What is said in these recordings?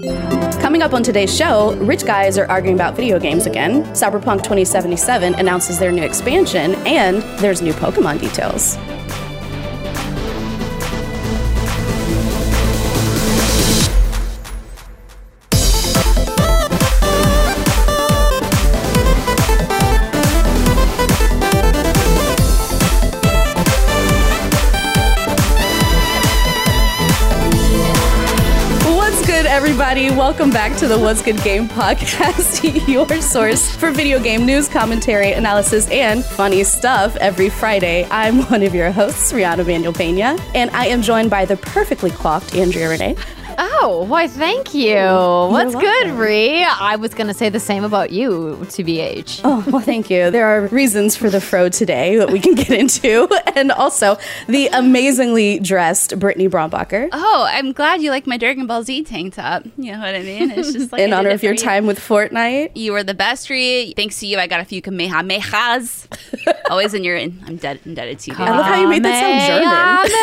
Coming up on today's show, rich guys are arguing about video games again. Cyberpunk 2077 announces their new expansion, and there's new Pokemon details. Everybody? Welcome back to the What's Good Game podcast, your source for video game news, commentary, analysis, and funny stuff every Friday. I'm one of your hosts, Rihanna Manuel Pena, and I am joined by the perfectly clocked Andrea Rene. Oh, why, thank you. What's good, welcome. Ree? I was going to say the same about you, TBH. Oh, well, thank you. There are reasons for the fro today that we can get into, and also the amazingly dressed Brittany Brombacher. Oh, I'm glad you like my Dragon Ball Z tank top. You know what I mean? It's just like in I honor of your for you. time with Fortnite. You were the best, Ree. Thanks to you, I got a few kamehamehas. Always in your. In, I'm dead, indebted to you. I love how you made that sound German.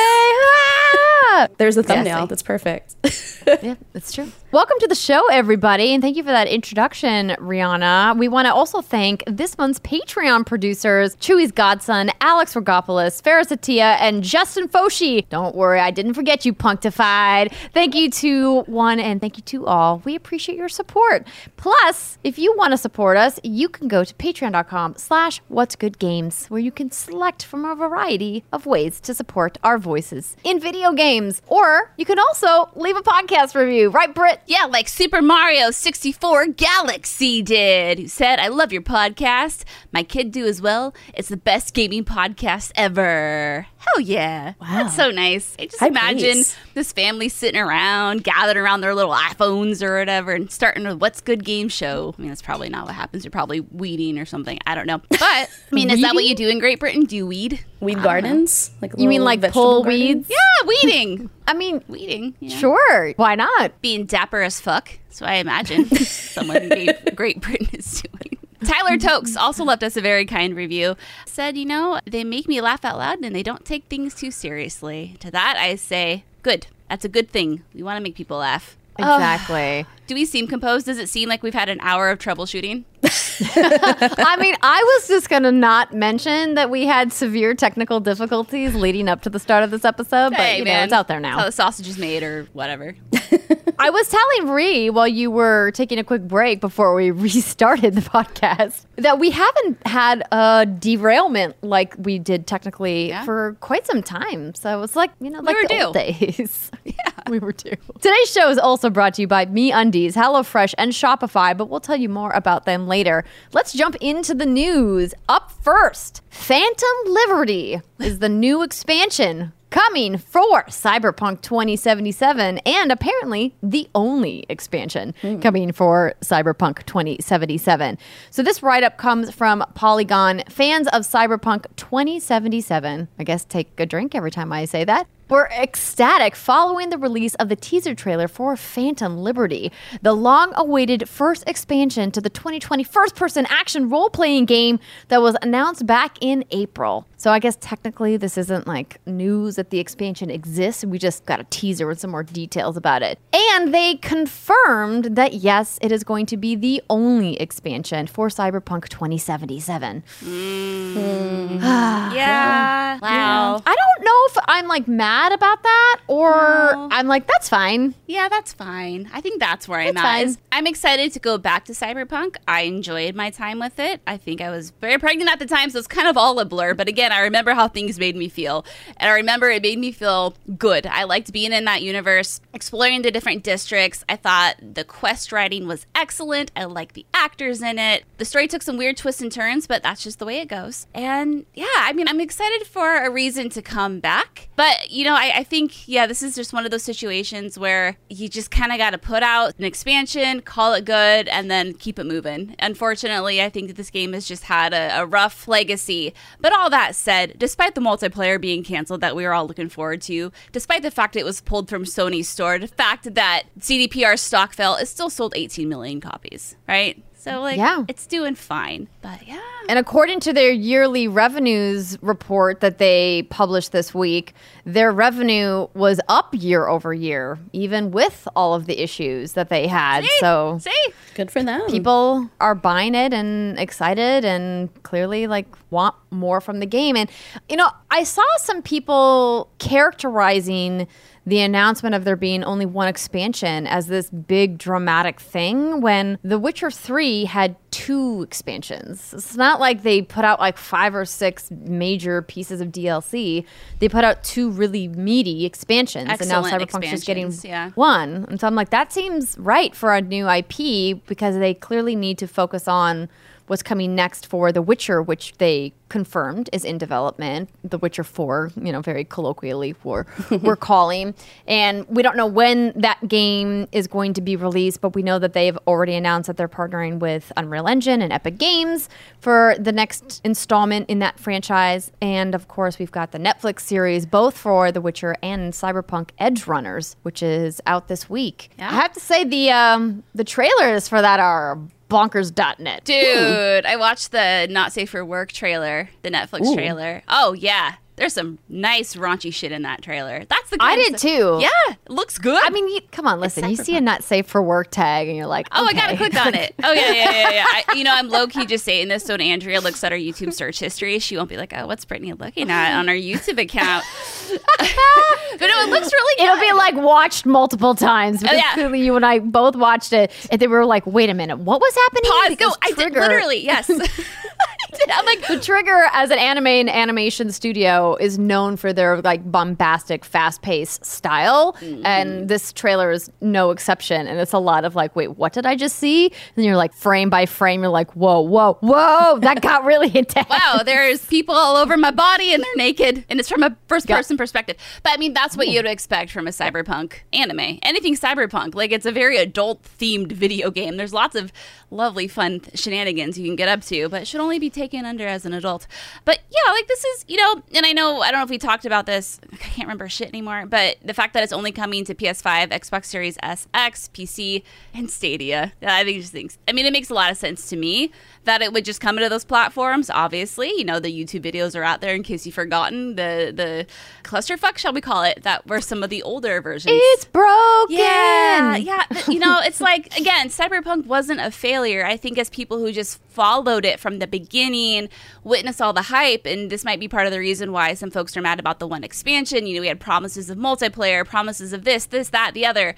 There's a thumbnail. Yes, That's perfect. yeah, that's true. Welcome to the show, everybody, and thank you for that introduction, Rihanna. We want to also thank this month's Patreon producers, Chewy's godson, Alex Rogopoulos, Ferris Atia, and Justin Foshi. Don't worry, I didn't forget you, punctified. Thank you to one and thank you to all. We appreciate your support. Plus, if you want to support us, you can go to patreon.com slash what's good games, where you can select from a variety of ways to support our voices in video games. Or you can also leave a podcast review, right, Britt? Yeah, like Super Mario 64 Galaxy did, who said, I love your podcast. My kid do as well. It's the best gaming podcast ever. Hell yeah. Wow. That's so nice. I just High imagine this family sitting around, gathered around their little iPhones or whatever, and starting a What's Good game show. I mean, that's probably not what happens. You're probably weeding or something. I don't know. But, I mean, is that what you do in Great Britain? Do you weed? Weed gardens? Like You mean like pull gardens? weeds? Yeah, weeding. I mean, weeding. you know? sure. Why not? being dapper as fuck. So I imagine someone in Great- Great Britain is doing. Tyler mm-hmm. Tokes also left us a very kind review. Said, you know, they make me laugh out loud and they don't take things too seriously. To that, I say, good. That's a good thing. We want to make people laugh. Exactly. Do we seem composed? Does it seem like we've had an hour of troubleshooting? I mean, I was just going to not mention that we had severe technical difficulties leading up to the start of this episode, but Hey, you know, it's out there That's now. How the sausage is made or whatever. I was telling Ree while you were taking a quick break before we restarted the podcast that we haven't had a derailment like we did technically Yeah. for quite some time. So it's like, you know, like were the due. old days. yeah, we were due. Today's show is also brought to you by MeUndies, HelloFresh, and Shopify, but we'll tell you more about them later. Let's jump into the news. Up first, Phantom Liberty is the new expansion coming for Cyberpunk 2077 and apparently the only expansion hmm. coming for Cyberpunk 2077. So this write up comes from Polygon. Fans of Cyberpunk 2077, I guess take a drink every time I say that. We were ecstatic following the release of the teaser trailer for Phantom Liberty, the long awaited first expansion to the 2020 first person action role playing game that was announced back in April. So I guess technically this isn't like news that the expansion exists. We just got a teaser with some more details about it. And they confirmed that yes, it is going to be the only expansion for Cyberpunk 2077. Mm. Yeah. Wow. I don't know if I'm like mad about that or No. I'm like, that's fine. Yeah, that's fine. I think that's where I'm That's at. fine. I'm excited to go back to Cyberpunk. I enjoyed my time with it. I think I was very pregnant at the time, so it's kind of all a blur. But again, I remember how things made me feel. And I remember it made me feel good. I liked being in that universe, exploring the different districts. I thought the quest writing was excellent. I liked the actors in it. The story took some weird twists and turns, but that's just the way it goes. And yeah, I mean, I'm excited for a reason to come back. But, you know, I, I think, yeah, this is just one of those situations where you just kind of got to put out an expansion, call it good, and then keep it moving. Unfortunately, I think that this game has just had a, a rough legacy. But all that said, despite the multiplayer being canceled that we were all looking forward to, despite the fact it was pulled from Sony's store, the fact that CDPR stock fell, it still sold 18 million copies, right? So like, Yeah. it's doing fine. But yeah, And according to their yearly revenues report that they published this week, their revenue was up year over year, even with all of the issues that they had. So see, Good for them. people are buying it and excited and clearly like want more from the game. And you know, I saw some people characterizing the announcement of there being only one expansion as this big dramatic thing when The Witcher 3 had two expansions. It's not like they put out like five or six major pieces of DLC. They put out two really meaty expansions and now Excellent Cyberpunk's just getting yeah. one. And so I'm like, that seems right for a new IP because they clearly need to focus on what's coming next for The Witcher, which they confirmed is in development. The Witcher 4, you know, very colloquially we're, we're calling. And we don't know when that game is going to be released, but we know that they've already announced that they're partnering with Unreal Engine and Epic Games for the next installment in that franchise. And of course, we've got the Netflix series, both for The Witcher and Cyberpunk Edgerunners, which is out this week. Yeah. I have to say the um, the trailers for that are bonkers.net. dude, I watched the Not Safe for Work trailer, the Netflix trailer. Oh yeah, there's some nice raunchy shit in that trailer. That's the I did stuff- too. Yeah, looks good. I mean, you, come on, listen. You see a not safe for work tag, and you're like, Oh, I gotta click on it. Oh yeah, yeah, yeah, yeah. I, you know, I'm low key just saying this so when Andrea looks at our YouTube search history, she won't be like, "Oh, what's Brittany looking at on our YouTube account?" but no, it looks really. Good. It'll be like watched multiple times because Oh, yeah. clearly you and I both watched it, and then we were like, "Wait a minute, what was happening?" pause. Go. I did literally yes. I'm like, The Trigger, as an anime and animation studio, is known for their like bombastic, fast-paced style, Mm-hmm. and this trailer is no exception. And it's a lot of like, "Wait, what did I just see?" And you're like, frame by frame, you're like, "Whoa, whoa, whoa!" That got really intense. wow, there's people all over my body and they're naked, and it's from a first person perspective. But I mean, that's what you'd expect from a cyberpunk anime. Anything cyberpunk, like it's a very adult themed video game. There's lots of lovely, fun shenanigans you can get up to, but should only be taken under as an adult. But yeah, like this is, you know, and I know, I don't know if we talked about this, I can't remember shit anymore, but the fact that it's only coming to PS5, Xbox Series S, X, PC, and Stadia, I think just thinks, I mean, it makes a lot of sense to me that it would just come into those platforms. Obviously, you know, the YouTube videos are out there in case you've forgotten the the clusterfuck, shall we call it, that were some of the older versions. It's broken. Yeah, yeah. But, you know, it's like again, Cyberpunk wasn't a failure. I think as people who just followed it from the beginning, witnessed all the hype, and this might be part of the reason why some folks are mad about the one expansion. You know, we had promises of multiplayer, promises of this, this, that, the other.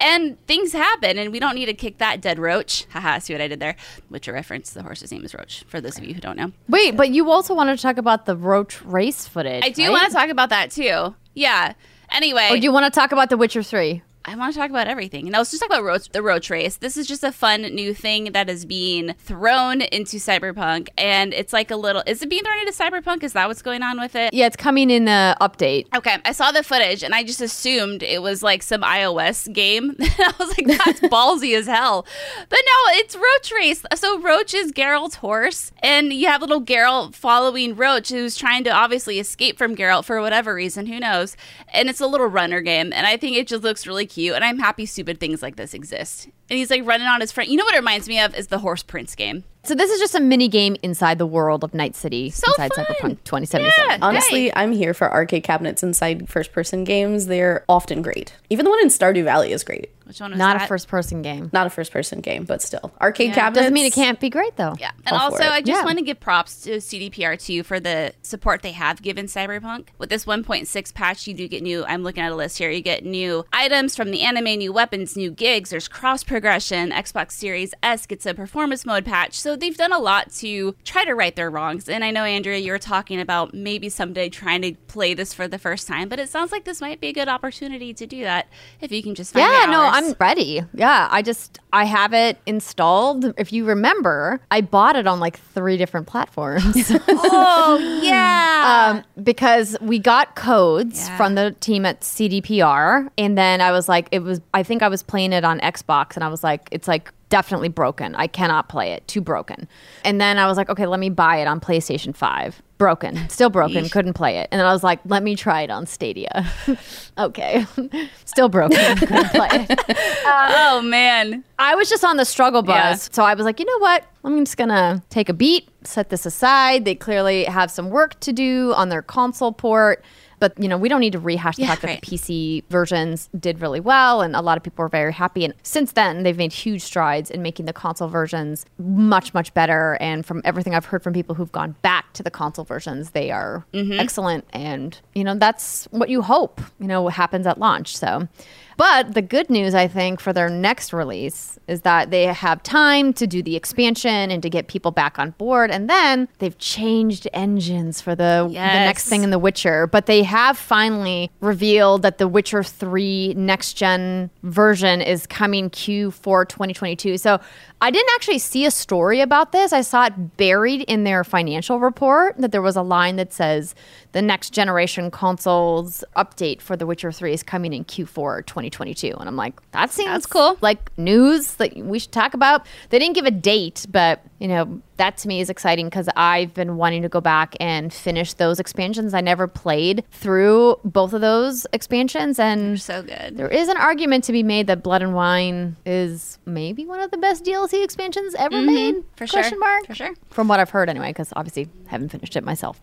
And things happen, and we don't need to kick that dead roach. Haha, see what I did there? Which a reference, the horse's name is Roach, for those of you who don't know. Wait, but you also wanted to talk about the roach race footage. I do right? want to talk about that too. Yeah. Anyway. Or do you want to talk about The Witcher 3? I want to talk about everything. And let's just talk about roach, the roach race. This is just a fun new thing that is being thrown into Cyberpunk. And it's like a little, is it being thrown into Cyberpunk? Is that what's going on with it? Yeah, it's coming in the update. Okay, I saw the footage and I just assumed it was like some iOS game. I was like, that's ballsy as hell. But no, it's Roach Race. So Roach is Geralt's horse, and you have little Geralt following Roach, who's trying to obviously escape from Geralt for whatever reason, who knows. And it's a little runner game, and I think it just looks really cute, and I'm happy stupid things like this exist. And he's like running on his friend. You know what it reminds me of is the Horse Prince game. So this is just a mini game inside the world of Night City So inside fun. Cyberpunk 2077. Yeah. Honestly, Hey. I'm here for arcade cabinets inside first person games. They're often great. Even the one in Stardew Valley is great. Which one was Not that? a first person game. Not a first person game, but still. Arcade Yeah. cabinets. Doesn't mean it can't be great though. Yeah. And All also. I just Yeah. want to give props to CDPR2 for the support they have given Cyberpunk. With this 1.6 patch, you do get new, I'm looking at a list here, you get new items from the anime, new weapons, new gigs, there's cross progression. Xbox Series S gets a performance mode patch. So they've done a lot to try to right their wrongs. And I know, Andrea, you were talking about maybe someday trying to play this for the first time, but it sounds like this might be a good opportunity to do that if you can just find Yeah, the no, hours. I'm ready. Yeah, I just I have it installed. If you remember, I bought it on like three different platforms. oh yeah. um, because we got codes Yeah. from the team at CDPR, and then I was like, it was. I think I was playing it on Xbox, and I was like, it's like definitely broken. I cannot play it. Too broken. And then I was like, okay, let me buy it on PlayStation Five. Broken, still broken. Couldn't play it. And then I was like, let me try it on Stadia. okay, still broken. Couldn't play it. Uh, oh man. I was just on the struggle bus. Yeah. So I was like, you know what? I'm just going to take a beat, set this aside. They clearly have some work to do on their console port. But, you know, we don't need to rehash the Yeah, fact that right. the PC versions did really well and a lot of people were very happy. And since then, they've made huge strides in making the console versions much, much better. And from everything I've heard from people who've gone back to the console versions, they are Mm-hmm. excellent. And, you know, that's what you hope, you know, happens at launch. So, but the good news, I think, for their next release is that they have time to do the expansion and to get people back on board. And then they've changed engines for the, the next thing in The Witcher. But they have finally revealed that The Witcher 3 next gen version is coming Q4 2022. So I didn't actually see a story about this. I saw it buried in their financial report that there was a line that says the next generation consoles update for The Witcher 3 is coming in Q4 2022. And I'm like, that seems That's cool. Like news that we should talk about. They didn't give a date, but you know, that to me is exciting because I've been wanting to go back and finish those expansions. I never played through both of those expansions and So good. there is an argument to be made that Blood and Wine is maybe one of the best DLC expansions ever made. Mm-hmm. for sure. Question mark. For sure. From what I've heard, anyway, because obviously haven't finished it myself.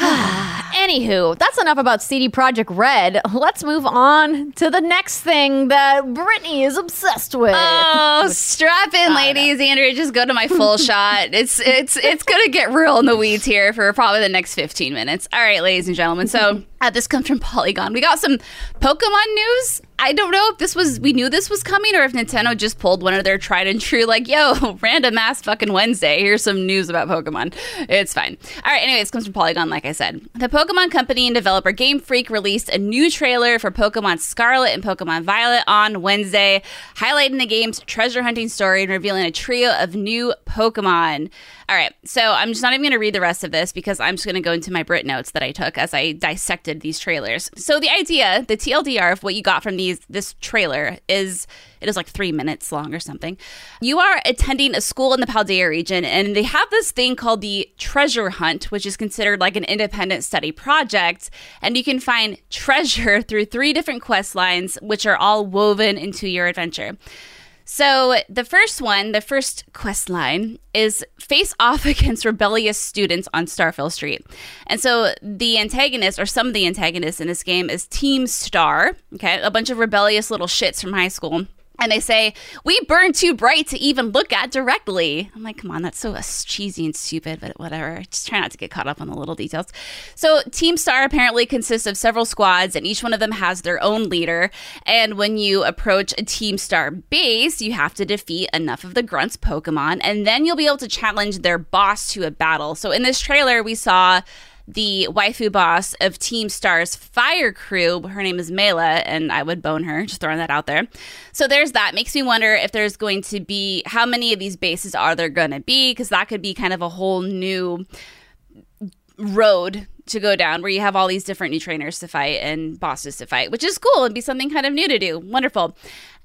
Anywho, that's enough about CD Projekt Red. Let's move on to the next thing that Brittany is obsessed with. Oh, strap in, ladies. Andrea, just go to my full shot. It's it's it's gonna get real in the weeds here for probably the next 15 minutes. All right, ladies and gentlemen. So uh, this comes from Polygon. We got some Pokemon news. I don't know if this was we knew this was coming or if Nintendo just pulled one of their tried and true, like, yo, random ass fucking Wednesday. Here's some news about Pokemon. It's fine. All right, anyway, this comes from Polygon, like I said. The Pokemon company and developer Game Freak released a new trailer for Pokemon Scarlet and Pokemon Violet on Wednesday, highlighting the game's treasure hunting story and revealing a trio of new Pokemon. All right, so I'm just not even going to read the rest of this because I'm just going to go into my Brit notes that I took as I dissected these trailers. So the idea, the TLDR of what you got from these this trailer is it is like three minutes long or something. You are attending a school in the Paldea region, and they have this thing called the treasure hunt, which is considered like an independent study project. And you can find treasure through three different quest lines, which are all woven into your adventure. So the first one, the first quest line is face off against rebellious students on Starfall Street. And so the antagonist or some of the antagonists in this game is Team Star, okay? A bunch of rebellious little shits from high school. And they say, We burn too bright to even look at directly. I'm like, Come on, that's so uh, cheesy and stupid, but whatever. Just try not to get caught up on the little details. So, Team Star apparently consists of several squads, and each one of them has their own leader. And when you approach a Team Star base, you have to defeat enough of the Grunts Pokemon, and then you'll be able to challenge their boss to a battle. So, in this trailer, we saw the waifu boss of Team Star's fire crew. Her name is Mela, and I would bone her, just throwing that out there. So there's that. Makes me wonder if there's going to be how many of these bases are there going to be, because that could be kind of a whole new road to go down where you have all these different new trainers to fight and bosses to fight, which is cool and be something kind of new to do. Wonderful.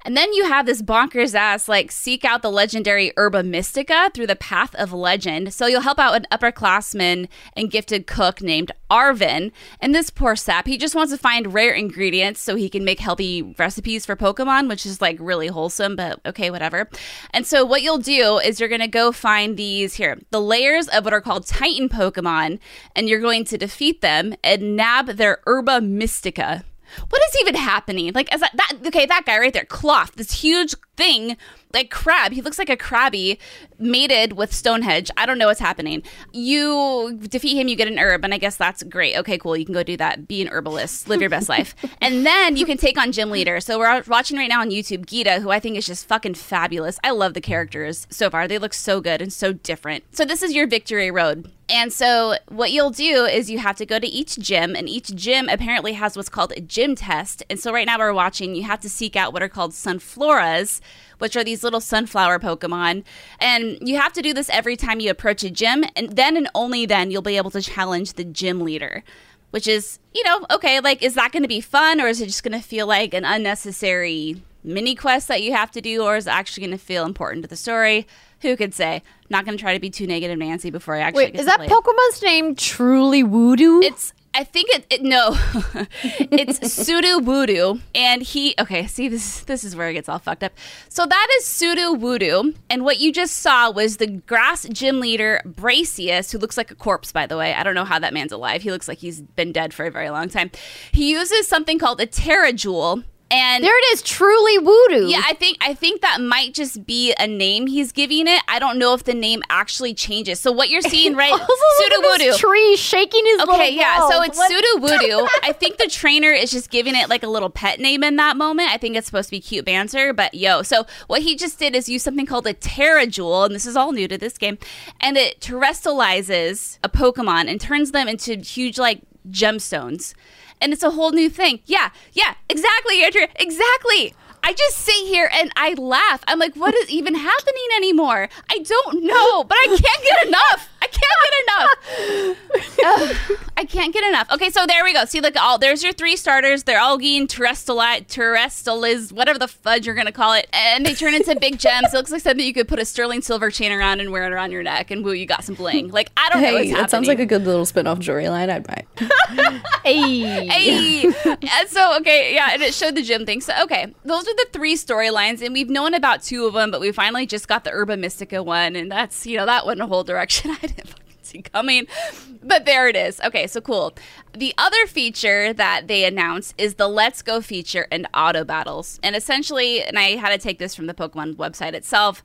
And then you have this bonkers ass like seek out the legendary Herba Mystica through the path of legend. So you'll help out an upperclassman and gifted cook named Arven. And this poor sap, he just wants to find rare ingredients so he can make healthy recipes for Pokemon, which is like really wholesome, but okay, whatever. And so what you'll do is you're gonna go find these here, the layers of what are called Titan Pokemon, and you're going to defeat them and nab their Herba Mystica. What is even happening? Like, as that, okay, that guy right there, Klawf, this huge thing like crab. He looks like a crabby mated with Stonehenge. I don't know what's happening. You defeat him, you get an herb, and I guess that's great. Okay, cool. You can go do that. Be an herbalist. Live your best life. And then you can take on Gym Leader. So we're watching right now on YouTube gita who I think is just fucking fabulous. I love the characters so far. They look so good and so different. So this is your victory road. And so, what you'll do is you have to go to each gym, and each gym apparently has what's called a gym test. And so, right now, we're watching, you have to seek out what are called sunfloras, which are these little sunflower Pokemon. And you have to do this every time you approach a gym, and then and only then you'll be able to challenge the gym leader. Which is, you know, okay, like, is that going to be fun, or is it just going to feel like an unnecessary mini quest that you have to do, or is it actually going to feel important to the story? Who could say? Not going to try to be too negative, Nancy, before I actually. Wait, is that. Pokemon's name truly Voodoo? It's I think it, it no, it's Sudowoodo, and he okay. See this this is where it gets all fucked up. So that is Sudowoodo, and what you just saw was the grass gym leader Brassius, who looks like a corpse. By the way, I don't know how that man's alive. He looks like he's been dead for a very long time. He uses something called a Tera Jewel. And there it is, truly Voodoo. yeah, I think I think that might just be a name he's giving it. I don't know if the name actually changes. So what you're seeing, right? Also, look Sudo at this Voodoo. tree shaking his Okay, yeah. So it's What- Sudowoodo. I think the trainer is just giving it like a little pet name in that moment. I think it's supposed to be cute banter, but yo. So what he just did is use something called a Tera Jewel, and this is all new to this game, and it terrestrializes a Pokemon and turns them into huge like gemstones. And it's a whole new thing. Yeah, yeah, exactly, Andrea. Exactly. I just sit here and I laugh. I'm like, what is even happening anymore? I don't know, but I can't get enough. I can't get enough. Ugh, I can't get enough. Okay, so there we go. See, like, all there's your three starters. They're all getting terrestrialized, terrestrializ, whatever the fudge you're gonna call it, and they turn into big gems. It looks like something you could put a sterling silver chain around and wear it around your neck, and woo, you got some bling. Like, I don't know what's Hey, happening. that sounds like a good little spin-off jewelry line. I'd buy. Hey. Hey. and so okay, yeah, and it showed the gym thing. So okay, those are the three storylines, and we've known about two of them, but we finally just got the Herba Mystica one, and that's you know that went a whole direction I didn't fucking see coming. But there it is. Okay, so cool. The other feature that they announced is the Let's Go feature and auto battles, and essentially, and I had to take this from the Pokemon website itself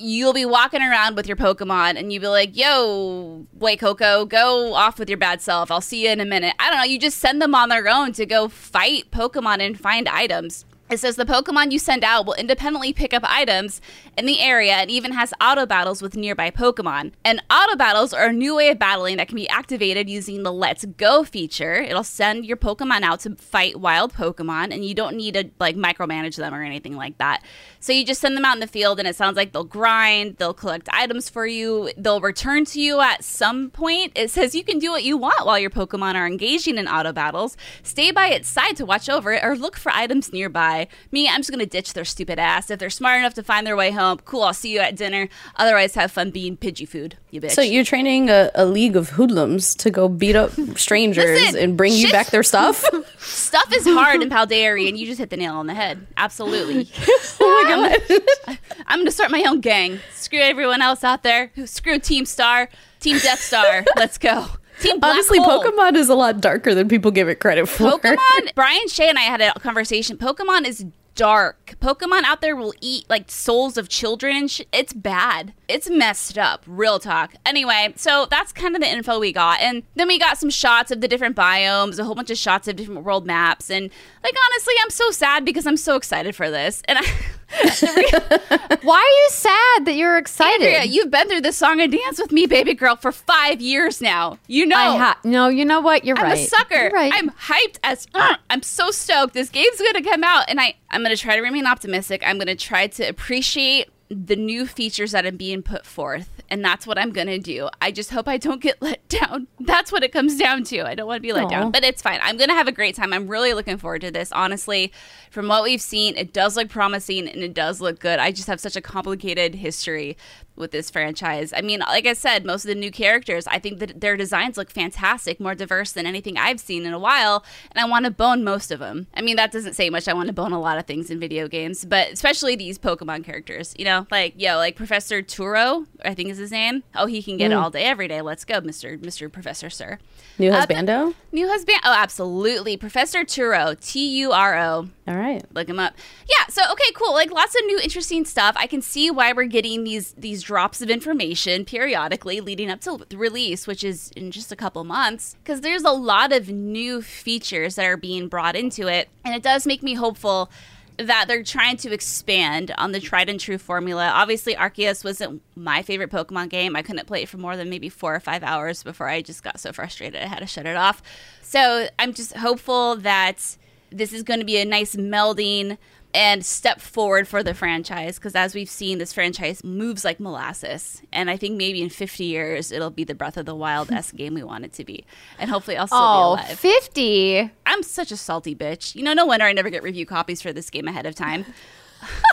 you'll be walking around with your Pokemon and you'll be like, yo, wait, Coco, go off with your bad self. I'll see you in a minute. I don't know. You just send them on their own to go fight Pokemon and find items. It says the Pokemon you send out will independently pick up items in the area and even has auto battles with nearby Pokemon. And auto battles are a new way of battling that can be activated using the Let's Go feature. It'll send your Pokemon out to fight wild Pokemon, and you don't need to like micromanage them or anything like that. So you just send them out in the field, and it sounds like they'll grind, they'll collect items for you, they'll return to you at some point. It says you can do what you want while your Pokemon are engaging in auto battles. Stay by its side to watch over it, or look for items nearby. Me, I'm just gonna ditch their stupid ass. If they're smart enough to find their way home, cool. I'll see you at dinner. Otherwise, have fun being Pidgey food, you bitch. So you're training a, a league of hoodlums to go beat up strangers Listen, and bring you back their stuff? Stuff is hard in Paldari, and you just hit the nail on the head. Absolutely. oh my god. I'm gonna start my own gang. Screw everyone else out there. Screw Team Star, Team Death Star. Let's go. Team Black Honestly, Hole. Pokemon is a lot darker than people give it credit for. Pokemon. Brian Shea and I had a conversation. Pokemon is dark. Pokemon out there will eat like souls of children and sh- it's bad. It's messed up. Real talk. Anyway, so that's kind of the info we got, and then we got some shots of the different biomes, a whole bunch of shots of different world maps, and like honestly, I'm so sad because I'm so excited for this, and I. Why are you sad that you're excited? Andrea, you've been through this song and dance with me, baby girl, for five years now. You know. I ha- no, you know what? You're right. I'm a sucker. Right. I'm hyped as uh, I'm so stoked. This game's gonna come out, and I I'm gonna try to remain optimistic. I'm gonna try to appreciate the new features that are being put forth, and that's what I'm gonna do. I just hope I don't get let down. That's what it comes down to. I don't want to be let Aw. down, but it's fine. I'm gonna have a great time. I'm really looking forward to this. Honestly, from what we've seen, it does look promising and it does look good. I just have such a complicated history with this franchise. I mean, like I said, most of the new characters, I think that their designs look fantastic, more diverse than anything I've seen in a while, and I want to bone most of them. I mean, that doesn't say much. I want to bone a lot of things in video games, but especially these Pokemon characters. You know, like yo, like Professor Turo, I think is his name. Oh, he can get it all day, every day. Let's go, Mister Mister Professor Sir. New Uh, husbando. New husband. Oh, absolutely, Professor Turo, T U R O. All right. Look him up. Yeah. So okay, cool. Like lots of new interesting stuff. I can see why we're getting these these drops of information periodically leading up to release, which is in just a couple months. Because there's a lot of new features that are being brought into it, and it does make me hopeful that they're trying to expand on the tried and true formula. Obviously, Arceus wasn't my favorite Pokemon game. I couldn't play it for more than maybe four or five hours before I just got so frustrated I had to shut it off. So I'm just hopeful that this is going to be a nice melding and step forward for the franchise because as we've seen this franchise moves like molasses. And i think maybe in 50 years it'll be the breath of the wild s game we want it to be. And hopefully i'll still Oh, be alive. 50. i'm such a salty bitch. You know no wonder i never get review copies for this game ahead of time.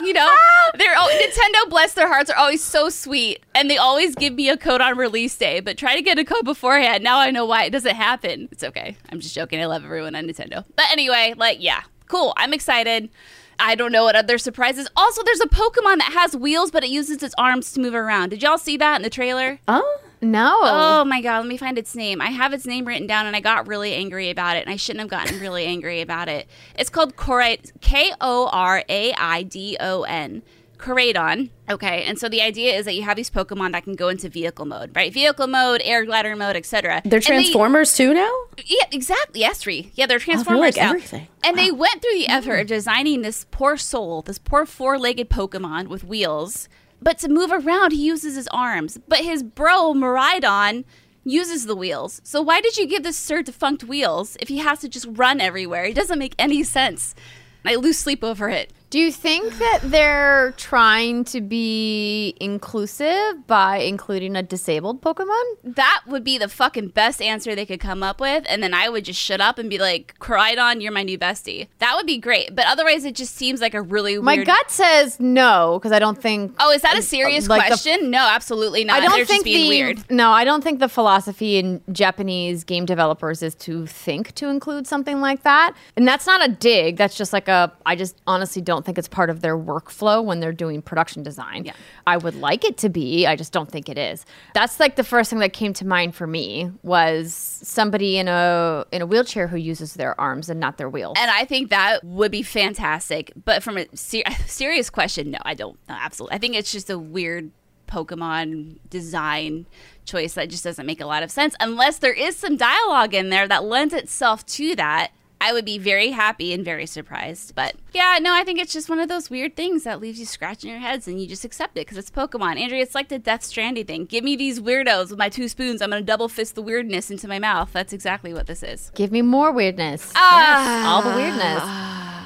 You know they're oh, nintendo bless their hearts are always so sweet. And they always give me a code on release day but try to get a code beforehand. Now i know why it doesn't happen. It's okay. I'm just joking. I love everyone on nintendo. But anyway like yeah cool. I'm excited I don't know what other surprises. Also, there's a Pokemon that has wheels, but it uses its arms to move around. Did y'all see that in the trailer? Oh. No. Oh my god, let me find its name. I have its name written down and I got really angry about it and I shouldn't have gotten really angry about it. It's called Koraidon, K O R A I D O N. Koraidon. Okay, and so the idea is that you have these Pokemon that can go into vehicle mode, right? Vehicle mode, air glider mode, etc. They're And they- Transformers too now? yeah, exactly. Yes, three. Yeah, they're Transformers like now. everything. And they went through the effort of mm. designing this poor soul, this poor four-legged Pokemon with wheels. But to move around, he uses his arms. But his bro Miraidon uses the wheels. So why did you give this Sir defunct wheels if he has to just run everywhere? It doesn't make any sense. I lose sleep over it. Do you think that they're trying to be inclusive by including a disabled Pokemon? That would be the fucking best answer they could come up with, and then I would just shut up and be like, "Koraidon, you're my new bestie." That would be great. But otherwise, it just seems like a really My weird. gut says no because I don't think. Oh, is that a um, serious like the- question? no, absolutely not. I don't They're think just being the weird. no. I don't think the philosophy in Japanese game developers is to think to include something like that, and that's not a dig. That's just like a. I just honestly don't think it's part of their workflow when they're doing production design. Yeah. I would like it to be. I just don't think it is. That's like the first thing that came to mind for me was somebody in a in a wheelchair who uses their arms and not their wheels. And I think that would be fantastic. But from a ser- serious question, no, I don't. No, absolutely. I think it's just a weird Pokemon design choice that just doesn't make a lot of sense unless there is some dialogue in there that lends itself to that. I would be very happy and very surprised. But yeah, no, I think it's just one of those weird things that leaves you scratching your heads and you just accept it because it's Pokemon. Andrea, it's like the Death Stranding thing. Give me these weirdos with my two spoons. I'm going to double fist the weirdness into my mouth. That's exactly what this is. Give me more weirdness. Ah. yes, all the weirdness.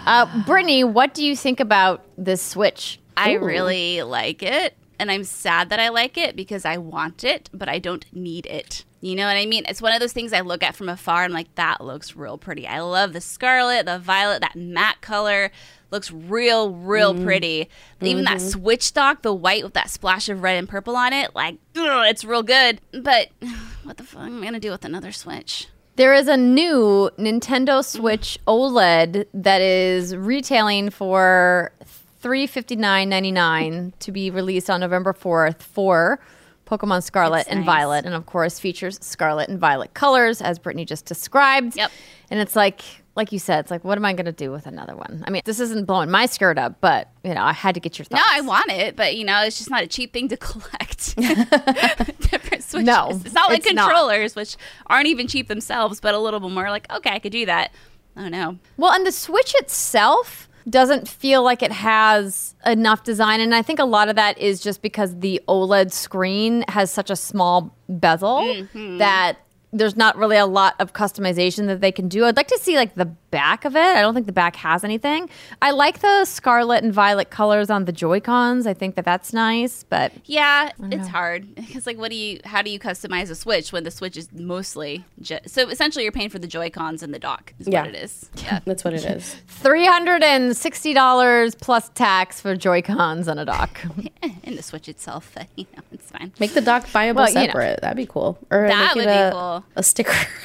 Uh, Brittany, what do you think about this Switch? I Ooh. really like it. And I'm sad that I like it because I want it, but I don't need it. You know what I mean? It's one of those things I look at from afar. I'm like, that looks real pretty. I love the scarlet, the violet, that matte color looks real, real mm-hmm. pretty. Even that mm-hmm. switch stock, the white with that splash of red and purple on it, like, ugh, it's real good. But what the fuck am I gonna do with another switch? There is a new Nintendo Switch OLED that is retailing for three fifty nine ninety nine to be released on November fourth for Pokemon Scarlet That's and nice. Violet, and of course features Scarlet and Violet colors, as Brittany just described. Yep. And it's like, like you said, it's like, what am I going to do with another one? I mean, this isn't blowing my skirt up, but you know, I had to get your thoughts. No. I want it, but you know, it's just not a cheap thing to collect. Different switches. No, it's not like it's not. controllers, which aren't even cheap themselves, but a little bit more like, okay, I could do that. Oh, I don't know. Well, and the Switch itself doesn't feel like it has enough design. And I think a lot of that is just because the OLED screen has such a small bezel mm-hmm. that there's not really a lot of customization that they can do. I'd like to see like the back of it. I don't think the back has anything. I like the scarlet and violet colors on the Joy-Cons. I think that that's nice, but Yeah, it's hard because like, what do you? How do you customize a Switch when the Switch is mostly just so essentially you're paying for the Joy Cons and the dock is Yeah. what it is. Yeah. That's what it is. $360 plus tax for Joy-Cons and a dock. and the Switch itself, you know, it's fine. Make the dock buyable Well, you know. separate. That'd be cool. Or That would be a, cool. Cool. a sticker.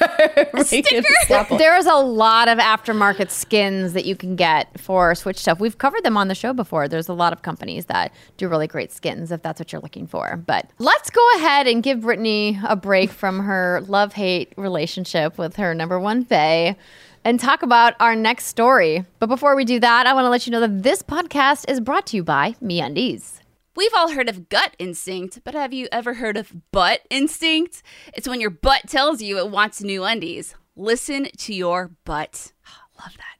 a sticker? There's a lot of aftermarket skins that you can get for Switch stuff. We've covered them on the show before. There's a lot of companies that do really great skins if that's what you're looking for. But let's go ahead and give Brittany a break from her love hate relationship with her number one Faye and talk about our next story. But before we do that, I want to let you know that this podcast is brought to you by MeUndies. We've all heard of gut instinct, but have you ever heard of butt instinct? It's when your butt tells you it wants new undies. Listen to your butt. Love that.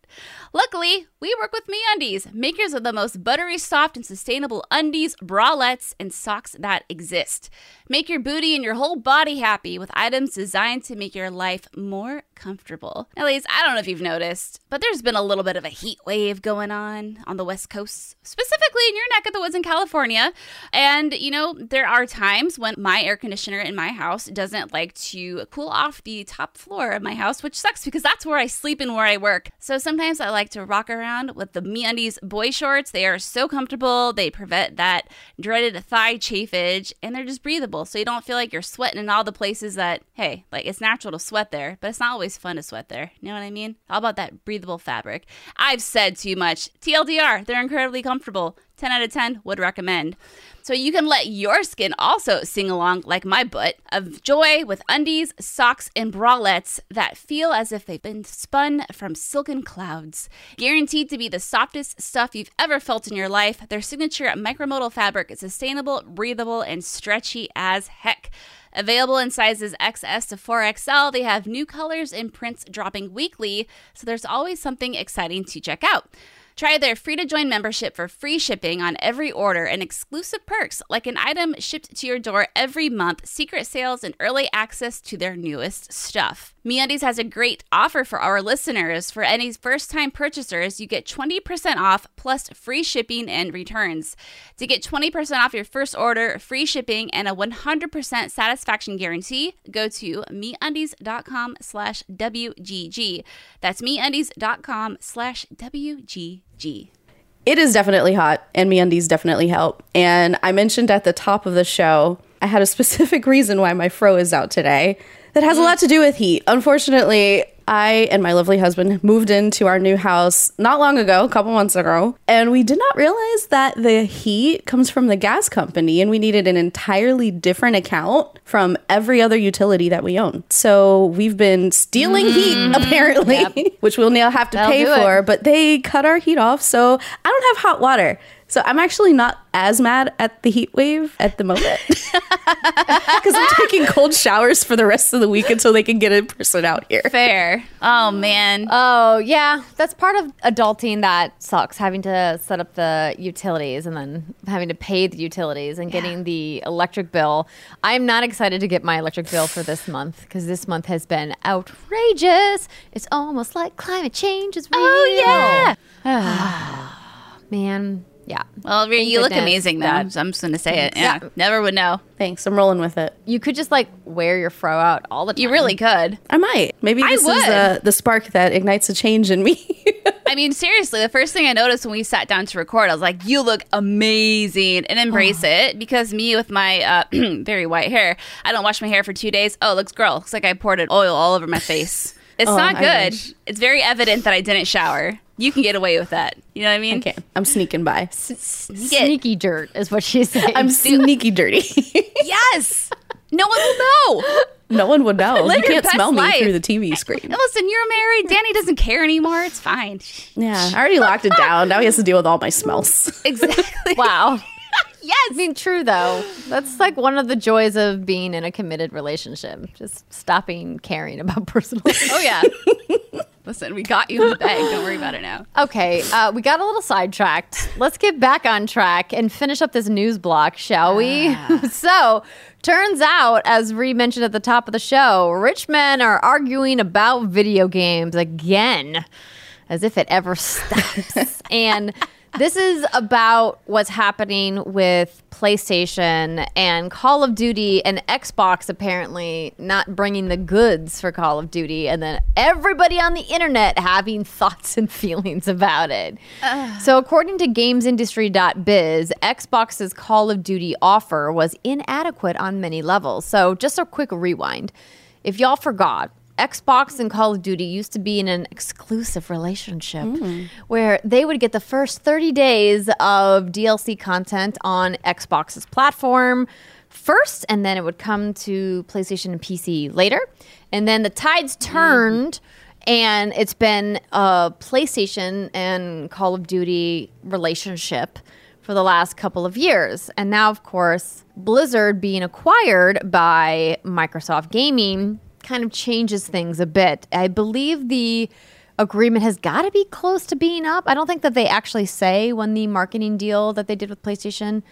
Luckily, we work with MeUndies, makers of the most buttery soft and sustainable undies, bralettes, and socks that exist. Make your booty and your whole body happy with items designed to make your life more comfortable. Now, ladies, I don't know if you've noticed, but there's been a little bit of a heat wave going on on the West Coast, specifically in your neck of the woods in California. And, you know, there are times when my air conditioner in my house doesn't like to cool off the top floor of my house, which sucks because that's where I sleep and where I work. So sometimes I like to rock around with the MeUndies boy shorts. They are so comfortable. They prevent that dreaded thigh chafage and they're just breathable. So you don't feel like you're sweating in all the places that, hey, like it's natural to sweat there, but it's not always fun to sweat there. You know what I mean? How about that breathable fabric. I've said too much. TLDR, they're incredibly comfortable. 10 out of 10 would recommend. So you can let your skin also sing along like my butt of joy with undies, socks, and bralettes that feel as if they've been spun from silken clouds. Guaranteed to be the softest stuff you've ever felt in your life, their signature micromodal fabric is sustainable, breathable, and stretchy as heck. Available in sizes XS to 4XL, they have new colors and prints dropping weekly, so there's always something exciting to check out. Try their free to join membership for free shipping on every order and exclusive perks like an item shipped to your door every month, secret sales, and early access to their newest stuff. MeUndies has a great offer for our listeners. For any first-time purchasers, you get 20% off plus free shipping and returns. To get 20% off your first order, free shipping, and a 100% satisfaction guarantee, go to MeUndies.com slash WGG. That's MeUndies.com slash WGG. It is definitely hot, and MeUndies definitely help. And I mentioned at the top of the show, I had a specific reason why my fro is out today that has a mm. lot to do with heat. Unfortunately, I and my lovely husband moved into our new house not long ago, a couple months ago, and we did not realize that the heat comes from the gas company and we needed an entirely different account from every other utility that we own. So we've been stealing heat mm. apparently, which we'll now have to That'll pay do it. for, but they cut our heat off, so I don't have hot water. So I'm actually not as mad at the heat wave at the moment because I'm taking cold showers for the rest of the week until they can get a person out here. Fair. Oh, man. Oh, yeah. That's part of adulting that sucks, having to set up the utilities and then having to pay the utilities and getting the electric bill. I'm not excited to get my electric bill for this month because this month has been outrageous. It's almost like climate change is oh, real. Oh, yeah. Man, yeah. Well, Rhea, you look goodness amazing, though. that- So I'm just going to say it. Yeah. Never would know. Thanks, I'm rolling with it. You could just like wear your fro out all the time. You really could. I might. Maybe I this is uh, the spark that ignites a change in me. I mean, seriously, the first thing I noticed when we sat down to record, I was like, you look amazing and embrace it because me with my uh, very white hair, I don't wash my hair for two days. Oh, it looks girl. Looks like I poured it oil all over my face. It's Oh, not good. It's very evident that I didn't shower. You can get away with that. You know what I mean? okay, I'm sneaking by. Sneak. Sneaky dirt is what she's saying. I'm sneaky dirty. Yes. No one will know. no one would know. Live you can't best smell me life. through the TV screen. Listen, you're married. Danny doesn't care anymore. It's fine. Yeah, I already locked it down. Now he has to deal with all my smells. Exactly. wow. yes. I mean, true though. That's like one of the joys of being in a committed relationship. Just stopping caring about personal. Oh, yeah. Listen, we got you in the bag. Don't worry about it now. okay, uh, we got a little sidetracked. Let's get back on track and finish up this news block, shall we? so, turns out, as Ree mentioned at the top of the show, rich men are arguing about video games again, as if it ever stops. and this is about what's happening with PlayStation and Call of Duty and Xbox apparently not bringing the goods for Call of Duty, and then everybody on the internet having thoughts and feelings about it. So, according to GamesIndustry.biz, Xbox's Call of Duty offer was inadequate on many levels. So, just a quick rewind. if y'all forgot, Xbox and Call of Duty used to be in an exclusive relationship mm. where they would get the first 30 days of DLC content on Xbox's platform first, and then it would come to PlayStation and PC later. And then the tides mm. turned, and it's been a PlayStation and Call of Duty relationship for the last couple of years. And now, of course, Blizzard being acquired by Microsoft Gaming kind of changes things a bit. I believe the agreement has got to be close to being up. I don't think that they actually say when the marketing deal that they did with PlayStation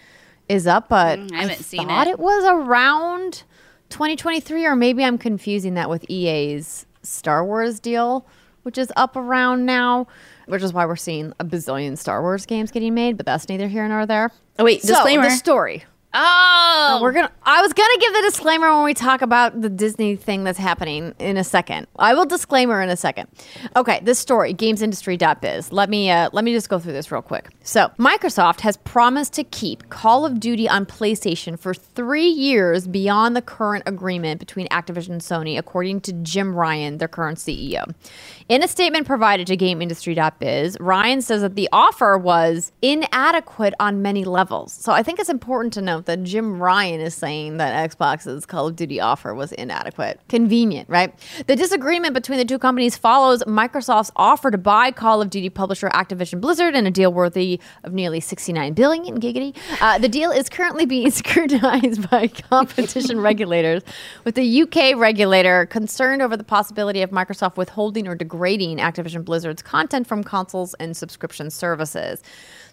is up, but Mm, I haven't seen thought it. it was around 2023, or maybe I'm confusing that with EA's Star Wars deal, which is up around now, which is why we're seeing a bazillion Star Wars games getting made, but that's neither here nor there. Oh, wait, So, disclaimer. the story. Oh, We're gonna. I was gonna give the disclaimer when we talk about the Disney thing that's happening in a second. I will disclaimer in a second. Okay, this story, GamesIndustry.biz. Let me uh, let me just go through this real quick. So, Microsoft has promised to keep Call of Duty on PlayStation for three years beyond the current agreement between Activision and Sony, according to Jim Ryan, their current CEO. In a statement provided to GameIndustry.biz, Ryan says that the offer was inadequate on many levels. So I think it's important to note that Jim Ryan is saying that Xbox's Call of Duty offer was inadequate. Convenient, right? The disagreement between the two companies follows Microsoft's offer to buy Call of Duty publisher Activision Blizzard in a deal worthy of nearly 69 billion giggity. Uh, the deal is currently being scrutinized by competition regulators, with the UK regulator concerned over the possibility of Microsoft withholding or degrading Activision Blizzard's content from consoles and subscription services.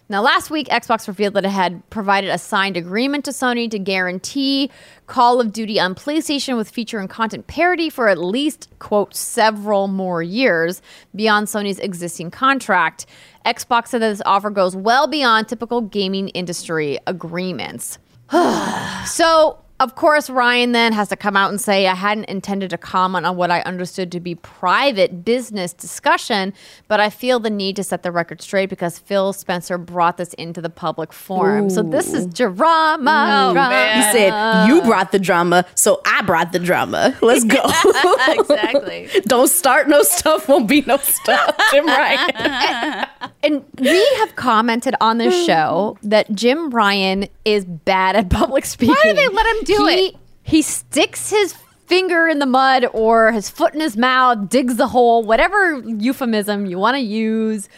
Now, last week, Xbox revealed that it had provided a signed agreement to Sony to guarantee Call of Duty on PlayStation with feature and content parity for at least, quote, several more years beyond Sony's existing contract. Xbox said that this offer goes well beyond typical gaming industry agreements. So, of course, Ryan then has to come out and say, I hadn't intended to comment on what I understood to be private business discussion, but I feel the need to set the record straight because Phil Spencer brought this into the public forum. So, this is drama. Oh, drama. man. You said you brought the drama, so I brought the drama. Let's go. exactly. Don't start no stuff, won't be no stuff. Jim Ryan. And we have commented on this show that Jim Ryan is bad at public speaking. Why do they let him do He- it? He sticks his finger in the mud or his foot in his mouth, digs the hole, whatever euphemism you want to use,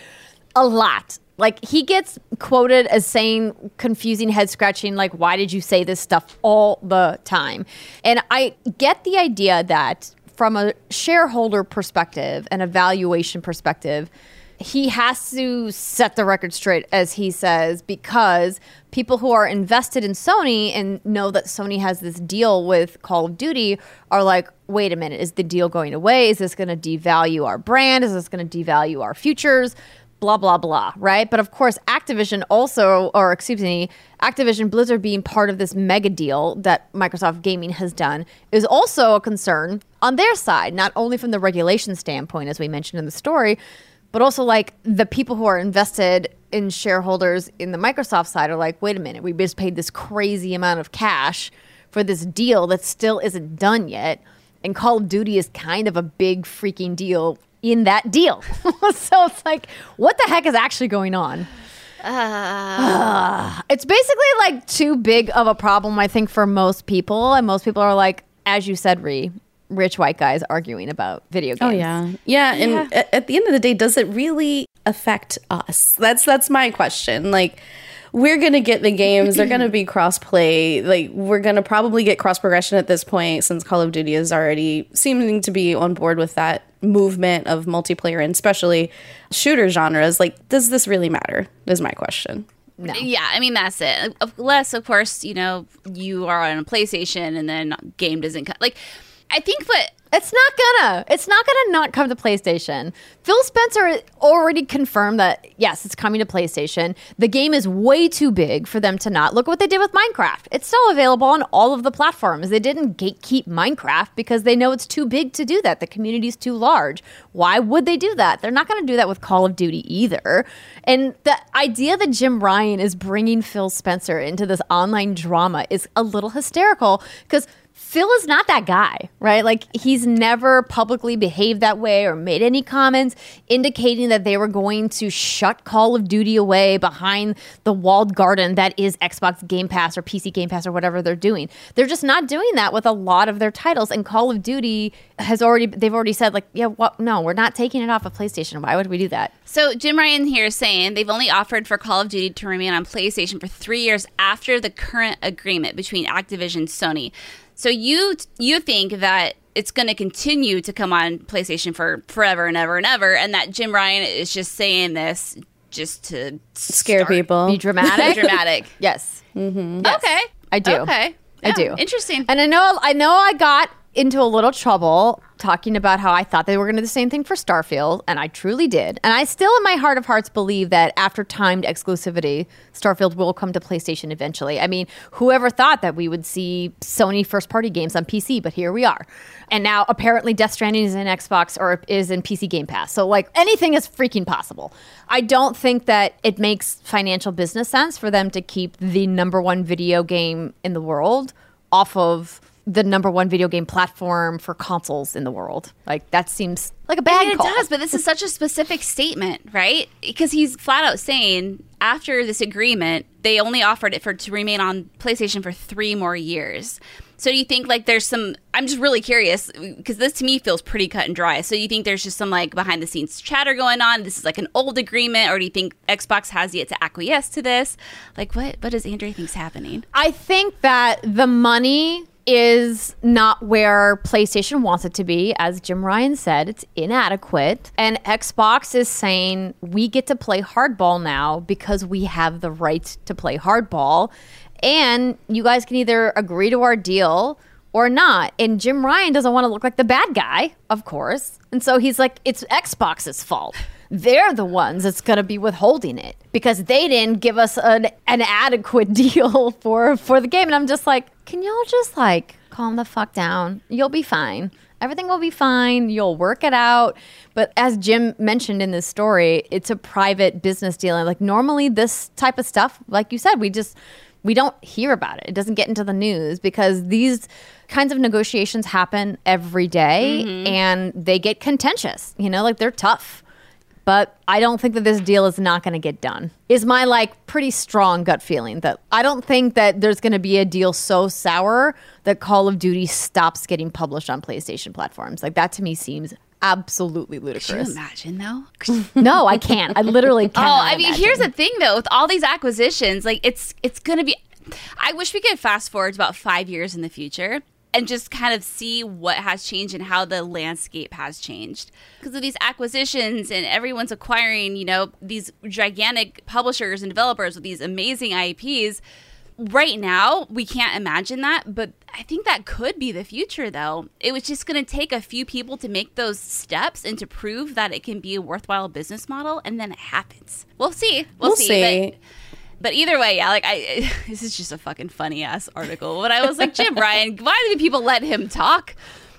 a lot. Like he gets quoted as saying confusing, head scratching, like, why did you say this stuff all the time? And I get the idea that from a shareholder perspective and a valuation perspective, he has to set the record straight, as he says, because people who are invested in Sony and know that Sony has this deal with Call of Duty are like, wait a minute, is the deal going away? Is this going to devalue our brand? Is this going to devalue our futures? Blah, blah, blah, right? But of course, Activision also, or excuse me, Activision Blizzard being part of this mega deal that Microsoft Gaming has done is also a concern on their side, not only from the regulation standpoint, as we mentioned in the story, but also like the people who are invested in shareholders in the Microsoft side are like, wait a minute, we just paid this crazy amount of cash for this deal that still isn't done yet. And Call of Duty is kind of a big freaking deal in that deal. so it's like, what the heck is actually going on? Ah. it's basically like too big of a problem, I think, for most people. And most people are like, as you said, Ree, rich white guys arguing about video oh, games. Oh yeah, yeah. And At, at the end of the day, does it really affect us? That's that's my question. Like, we're gonna get the games. They're gonna be cross play. Like, we're gonna probably get cross progression at this point, since Call of Duty is already seeming to be on board with that movement of multiplayer and especially shooter genres. Like, does this really matter? Is my question. No. Yeah, I mean that's it. Unless, of course, you know you are on a PlayStation and then game doesn't come. Like, I think what It's not gonna. It's not gonna not come to PlayStation. Phil Spencer already confirmed that yes, it's coming to PlayStation. The game is way too big for them to not. Look what they did with Minecraft. It's still available on all of the platforms. They didn't gatekeep Minecraft because they know it's too big to do that. The community's too large. Why would they do that? They're not to do that with Call of Duty either. And the idea that Jim Ryan is bringing Phil Spencer into this online drama is a little hysterical because Phil is not that guy, right? Like he's never publicly behaved that way or made any comments indicating that they were going to shut Call of Duty away behind the walled garden that is Xbox Game Pass or PC Game Pass or whatever they're doing. They're just not doing that with a lot of their titles and Call of Duty has already they've already said like, yeah, what no, we're not taking it off of PlayStation. Why would we do that? So Jim Ryan here is saying they've only offered for Call of Duty to remain on PlayStation for 3 years after the current agreement between Activision and Sony. So you you think that it's going to continue to come on PlayStation for forever and ever and ever, and that Jim Ryan is just saying this just to Scare start- people. Be dramatic. dramatic. yes. Mm-hmm. Okay, I do. Okay, I do. Interesting. And I know I know I got into a little trouble talking about how I thought they were going to do the same thing for Starfield, and I truly did. And I still, in my heart of hearts, believe that after timed exclusivity, Starfield will come to PlayStation eventually. I mean, whoever thought that we would see Sony first party games on PC, but here we are. And now apparently Death Stranding is in Xbox or is in PC Game Pass. So, like, anything is freaking possible. I don't think that it makes financial business sense for them to keep the number one video game in the world off of the number one video game platform for consoles in the world. Like that seems like a bad I mean, it call. does, but this is such a specific statement, right? Because he's flat out saying after this agreement, they only offered it for to remain on PlayStation for three more years. So do you think like there's some? I'm just really curious because this to me feels pretty cut and dry. So you think there's just some like behind the scenes chatter going on? This is like an old agreement, or do you think Xbox has yet to acquiesce to this? Like what? What does Andrea think's happening? I think that the money is not where PlayStation wants it to be. As Jim Ryan said, it's inadequate. And Xbox is saying we get to play hardball now because we have the right to play hardball. And you guys can either agree to our deal or not. And Jim Ryan doesn't want to look like the bad guy, of course. And so he's like, it's Xbox's fault. They're the ones that's going to be withholding it because they didn't give us an, an adequate deal for for the game. And I'm just like, can y'all just like calm the fuck down? You'll be fine. Everything will be fine. You'll work it out. But as Jim mentioned in this story, it's a private business deal. And like normally this type of stuff, like you said, we just we don't hear about it. It doesn't get into the news because these kinds of negotiations happen every day mm-hmm. and they get contentious. You know, like they're tough. But I don't think that this deal is not going to get done. Is my like pretty strong gut feeling that I don't think that there's going to be a deal so sour that Call of Duty stops getting published on PlayStation platforms. Like that to me seems absolutely ludicrous. Can you imagine though? no, I can't. I literally can't. Oh, I mean, here's the thing though, with all these acquisitions, like it's it's gonna be. I wish we could fast forward to about five years in the future and just kind of see what has changed and how the landscape has changed because of these acquisitions and everyone's acquiring, you know, these gigantic publishers and developers with these amazing IPs. Right now, we can't imagine that, but I think that could be the future, though. It was just going to take a few people to make those steps and to prove that it can be a worthwhile business model, and then it happens. We'll see. We'll, We'll see. see. But, either way, yeah, like I, this is just a fucking funny ass article. But I was like, Jim Ryan, why do people let him talk?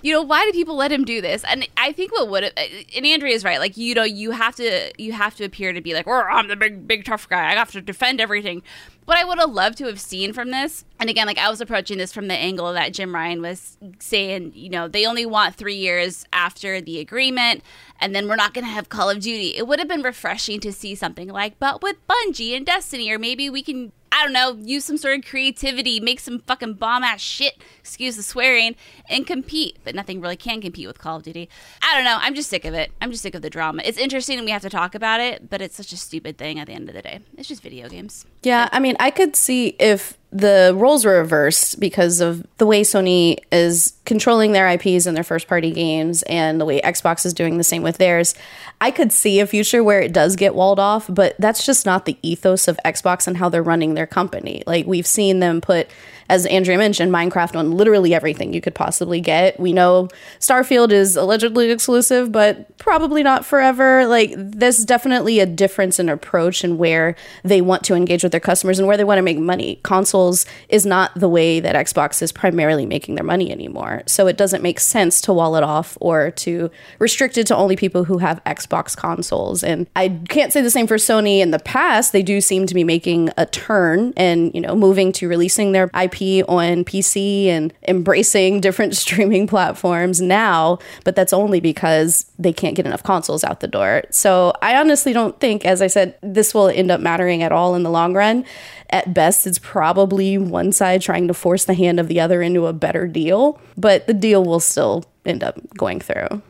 You know, why do people let him do this? And I think what would have and Andrea is right. Like, you know, you have to you have to appear to be like, "Oh, I'm the big big tough guy. I have to defend everything." What I would have loved to have seen from this, and again, like I was approaching this from the angle that Jim Ryan was saying, you know, they only want three years after the agreement, and then we're not going to have Call of Duty. It would have been refreshing to see something like, but with Bungie and Destiny, or maybe we can, I don't know, use some sort of creativity, make some fucking bomb ass shit, excuse the swearing, and compete. But nothing really can compete with Call of Duty. I don't know. I'm just sick of it. I'm just sick of the drama. It's interesting and we have to talk about it, but it's such a stupid thing at the end of the day. It's just video games. Yeah, I mean, I could see if the roles were reversed because of the way Sony is controlling their IPs and their first party games and the way Xbox is doing the same with theirs. I could see a future where it does get walled off, but that's just not the ethos of Xbox and how they're running their company. Like we've seen them put as Andrea mentioned, Minecraft on literally everything you could possibly get. We know Starfield is allegedly exclusive, but probably not forever. Like, there's definitely a difference in approach and where they want to engage with their customers and where they want to make money. Consoles is not the way that Xbox is primarily making their money anymore. So it doesn't make sense to wall it off or to restrict it to only people who have Xbox consoles. And I can't say the same for Sony in the past. They do seem to be making a turn and, you know, moving to releasing their IP IP on PC and embracing different streaming platforms now, but that's only because they can't get enough consoles out the door. So I honestly don't think, as I said, this will end up mattering at all in the long run. At best, it's probably one side trying to force the hand of the other into a better deal, but the deal will still end up going through.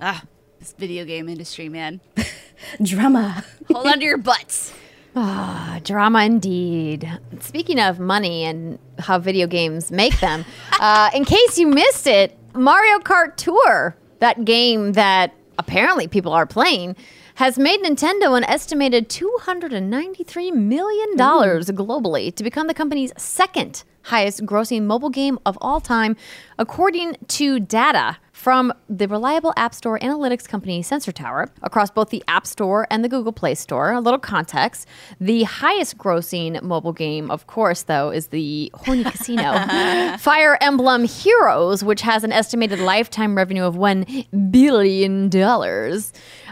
Ah, this video game industry, man. Drama. Hold on to your butts. Ah, drama indeed. Speaking of money and how video games make them, uh, in case you missed it, Mario Kart Tour, that game that apparently people are playing, has made Nintendo an estimated $293 million globally to become the company's second highest grossing mobile game of all time, according to data from the reliable App Store analytics company Sensor Tower across both the App Store and the Google Play Store. A little context the highest grossing mobile game, of course, though, is the Horny Casino Fire Emblem Heroes, which has an estimated lifetime revenue of $1 billion.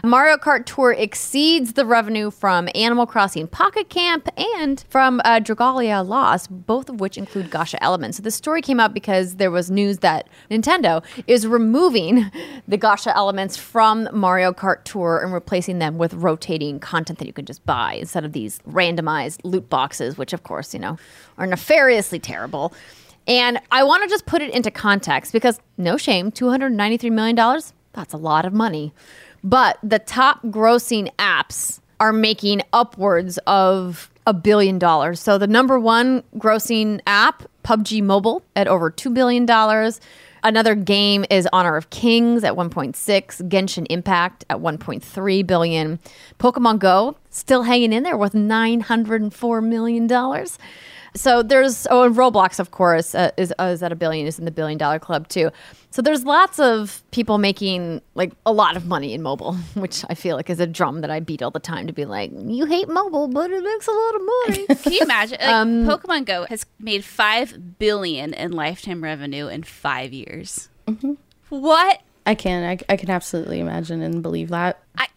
Mario Kart Tour exceeds the revenue from Animal Crossing Pocket Camp and from uh, Dragalia Lost, both of which include Gacha elements. So the story came out because there was news that Nintendo is removing the Gacha elements from Mario Kart Tour and replacing them with rotating content that you can just buy instead of these randomized loot boxes, which of course, you know, are nefariously terrible. And I want to just put it into context because no shame, $293 million, that's a lot of money. But the top grossing apps are making upwards of a billion dollars. So the number one grossing app, PUBG Mobile, at over $2 billion. Another game is Honor of Kings at 1.6, Genshin Impact at 1.3 billion. Pokemon Go still hanging in there with 904 million dollars. So there's oh and Roblox of course uh, is uh, is at a billion is in the billion dollar club too. So there's lots of people making like a lot of money in mobile, which I feel like is a drum that I beat all the time to be like, you hate mobile, but it makes a lot of money. Can you imagine? Like, Pokemon Go has made five billion in lifetime revenue in five years. What? I can. I, I can absolutely imagine and believe that. I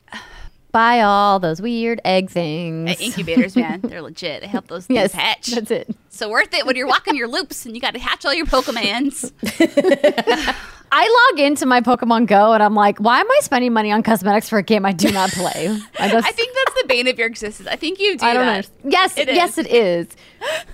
Buy all those weird egg things. incubators, man, they're legit. They help those things yes, hatch. that's it. So worth it when you're walking your loops and you got to hatch all your Pokemans. I log into my Pokemon Go and I'm like, why am I spending money on cosmetics for a game I do not play? I just I think that's the bane of your existence. I think you do I don't that. know. Yes, It yes, is. it is.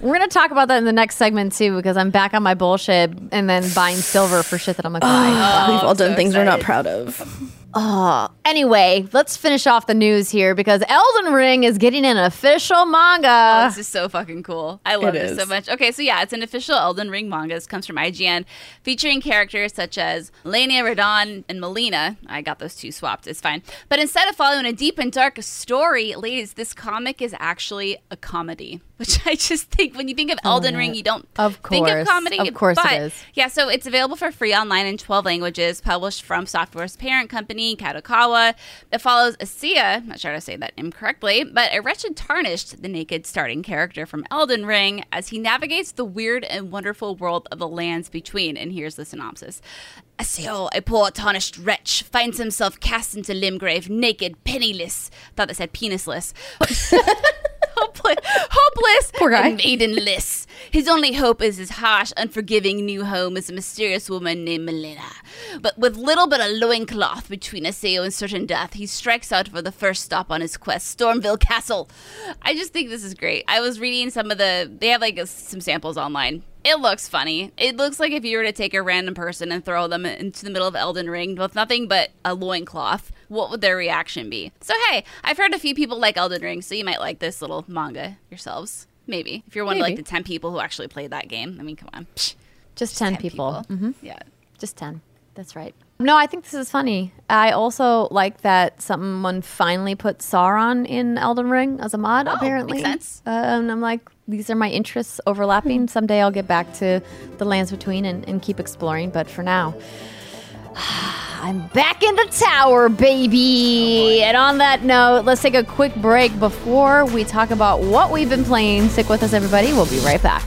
We're gonna talk about that in the next segment too, because I'm back on my bullshit and then buying silver for shit that I'm like, why? Oh, We've all done so things we're not proud of. Oh, anyway, let's finish off the news here because Elden Ring is getting an official Oh, manga. this is so fucking cool. I love It this so much. Okay, so yeah, it's an official Elden Ring manga. This comes from IGN, featuring characters such as Lania Radahn and Melina. I got those two swapped. It's fine. But instead of following a deep and dark story, ladies, this comic is actually a comedy. Which I just think when you think of Elden Ring, you don't Of think of comedy. Of course it but, is. Yeah, so it's available for free online in 12 languages, published FromSoftware's parent company, Kadokawa. It follows Asiya, not sure how to say that incorrectly, but a wretched tarnished, the naked starting character from Elden Ring, as he navigates the weird and wonderful world of the lands between. And here's the synopsis. Asio, a poor tarnished wretch, finds himself cast into Limgrave, naked, penniless. Thought that said penisless. hopeless, hopeless Poor guy. and maidenless. His only hope is his harsh, unforgiving new home is a mysterious woman named Melina. But with little but a loincloth between Aseo and certain death, he strikes out for the first stop on his quest, Stormveil Castle. I just think this is great. I was reading some of the, they have like a, some samples online. It looks funny. It looks like if you were to take a random person and throw them into the middle of Elden Ring with nothing but a loincloth, what would their reaction be? So, hey, I've heard a few people like Elden Ring, so you might like this little manga yourselves. Maybe. If you're one of like the 10 people who actually played that game. I mean, come on. Psh, Just 10, people. hmm Yeah. Just 10. That's right. No, I think this is funny. I also like that someone finally put Sauron in Elden Ring as a mod, Oh, apparently. makes sense. Uh, and I'm like, these are my interests overlapping. Someday I'll get back to the lands between and, and keep exploring. But for now, I'm back in the tower, baby. Oh, and on that note, let's take a quick break before we talk about what we've been playing. Stick with us, everybody. We'll be right back.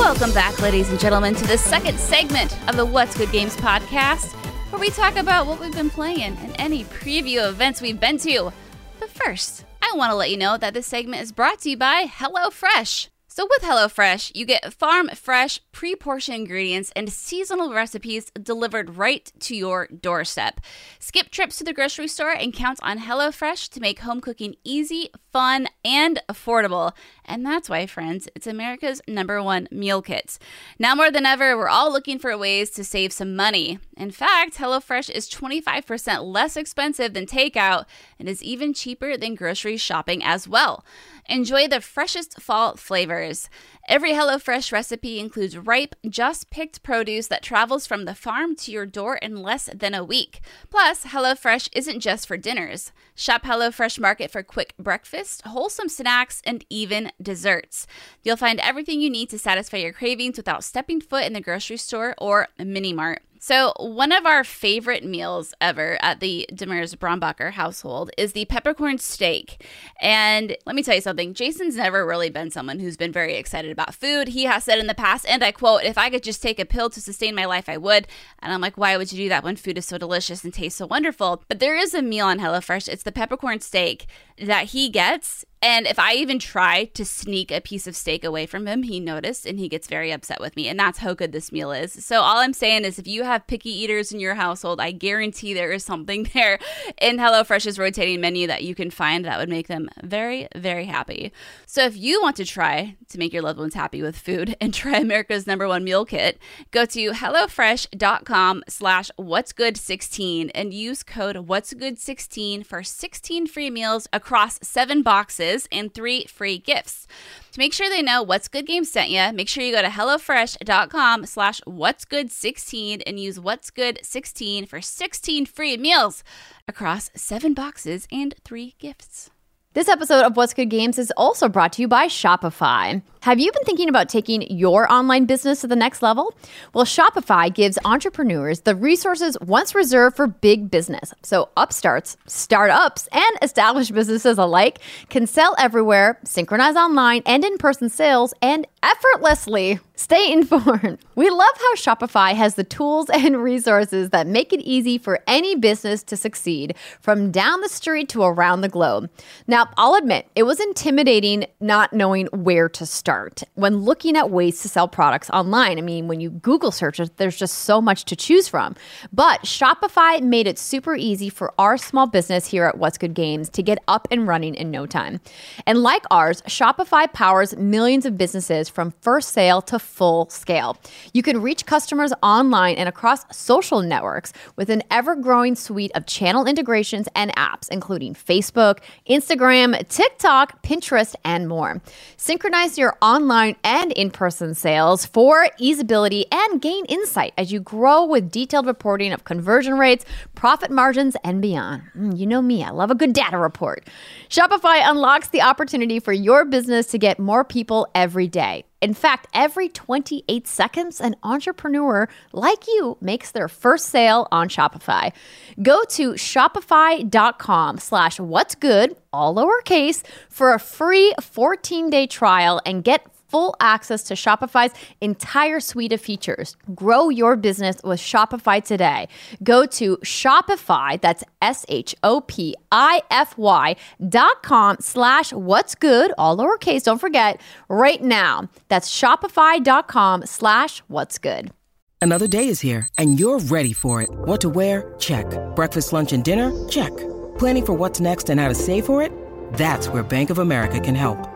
Welcome back, ladies and gentlemen, to the second segment of the What's Good Games podcast, where we talk about what we've been playing and any preview events we've been to. But first, I want to let you know that this segment is brought to you by HelloFresh. So, with HelloFresh, you get farm fresh, pre portioned ingredients and seasonal recipes delivered right to your doorstep. Skip trips to the grocery store and count on HelloFresh to make home cooking easy, fun, and affordable. And that's why, friends, it's America's number one meal kit. Now more than ever, we're all looking for ways to save some money. In fact, HelloFresh is 25% less expensive than takeout and is even cheaper than grocery shopping as well. Enjoy the freshest fall flavors. Every HelloFresh recipe includes ripe, just picked produce that travels from the farm to your door in less than a week. Plus, HelloFresh isn't just for dinners. Shop HelloFresh Market for quick breakfast, wholesome snacks, and even desserts. You'll find everything you need to satisfy your cravings without stepping foot in the grocery store or mini mart. So, one of our favorite meals ever at the Demers Brombacher household is the peppercorn steak. And let me tell you something Jason's never really been someone who's been very excited about food. He has said in the past, and I quote, if I could just take a pill to sustain my life, I would. And I'm like, why would you do that when food is so delicious and tastes so wonderful? But there is a meal on HelloFresh. It's the peppercorn steak that he gets and if I even try to sneak a piece of steak away from him, he noticed and he gets very upset with me. And that's how good this meal is. So, all I'm saying is if you have picky eaters in your household, I guarantee there is something there in HelloFresh's rotating menu that you can find that would make them very, very happy. So, if you want to try to make your loved ones happy with food and try America's number one meal kit, go to HelloFresh.com slash What's Good 16 and use code What's Good 16 for 16 free meals across seven boxes and three free gifts. To make sure they know What's Good Game sent you, make sure you go to HelloFresh.com slash What's Good 16 and use What's Good 16 for 16 free meals across seven boxes and three gifts. This episode of What's Good Games is also brought to you by Shopify. Have you been thinking about taking your online business to the next level? Well, Shopify gives entrepreneurs the resources once reserved for big business. So, upstarts, startups, and established businesses alike can sell everywhere, synchronize online and in person sales, and effortlessly stay informed. We love how Shopify has the tools and resources that make it easy for any business to succeed from down the street to around the globe. Now, I'll admit, it was intimidating not knowing where to start when looking at ways to sell products online. I mean, when you Google search there's just so much to choose from. But Shopify made it super easy for our small business here at What's Good Games to get up and running in no time. And like ours, Shopify powers millions of businesses from first sale to full scale. You can reach customers online and across social networks with an ever growing suite of channel integrations and apps, including Facebook, Instagram, TikTok, Pinterest, and more. Synchronize your online and in person sales for easeability and gain insight as you grow with detailed reporting of conversion rates, profit margins, and beyond. Mm, you know me, I love a good data report. Shopify unlocks the opportunity for your business to get more people every day. In fact, every 28 seconds, an entrepreneur like you makes their first sale on Shopify. Go to shopify.com slash what's good, all lowercase, for a free 14-day trial and get full access to Shopify's entire suite of features. Grow your business with Shopify today. Go to Shopify, that's S-H-O-P-I-F-Y dot com slash what's good, all lowercase, don't forget, right now. That's Shopify.com slash what's good. Another day is here, and you're ready for it. What to wear? Check. Breakfast, lunch, and dinner? Check. Planning for what's next and how to save for it? That's where Bank of America can help.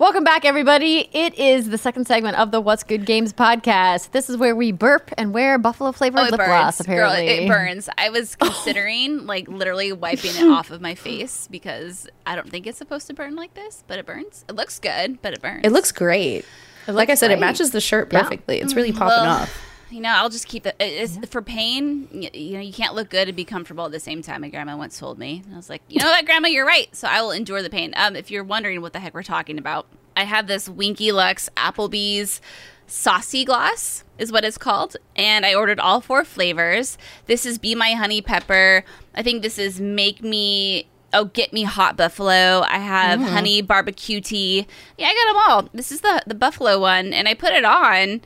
Welcome back, everybody. It is the second segment of the What's Good Games podcast. This is where we burp and wear buffalo flavored Oh, lip burns. gloss, Girl, apparently. it burns. I was oh. considering like literally wiping it off of my face because I don't think it's supposed to burn like this, but it burns. It looks good, but it burns. It looks great. like I said, it matches the shirt Yeah. perfectly. It's mm. really popping Well, off. You know, I'll just keep it. It's, For pain, you, you know, you can't look good and be comfortable at the same time. My grandma once told me. I was like, you know what, grandma, you're right. So I will endure the pain. Um, if you're wondering what the heck we're talking about, I have this Winky Lux Applebee's saucy gloss is what it's called and i ordered all four flavors this is be my honey pepper i think this is make me oh get me hot buffalo i have honey barbecue tea yeah i got them all this is the the buffalo one and i put it on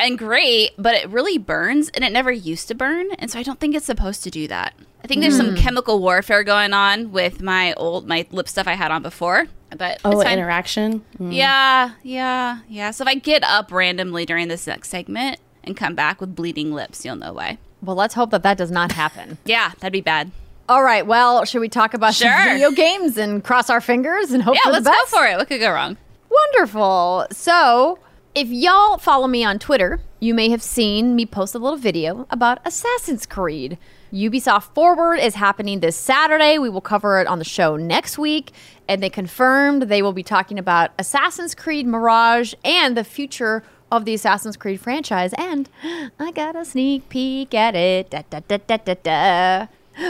and great but it really burns and it never used to burn and so i don't think it's supposed to do that i think there's some chemical warfare going on with my old my lip stuff i had on before but Oh, it's interaction. Mm. Yeah, yeah, yeah. So if I get up randomly during this next segment and come back with bleeding lips, you'll know why. well, let's hope that that does not happen. Yeah, that'd be bad. All right. Well, should we talk about some Sure. video games and cross our fingers and hope Yeah, for let's go for it. What could go wrong? Wonderful. So, if y'all follow me on Twitter, you may have seen me post a little video about Assassin's Creed. Ubisoft Forward is happening this Saturday. We will cover it on the show next week. And they confirmed they will be talking about Assassin's Creed Mirage and the future of the Assassin's Creed franchise. And I got a sneak peek at it. Da, da, da, da, da, da.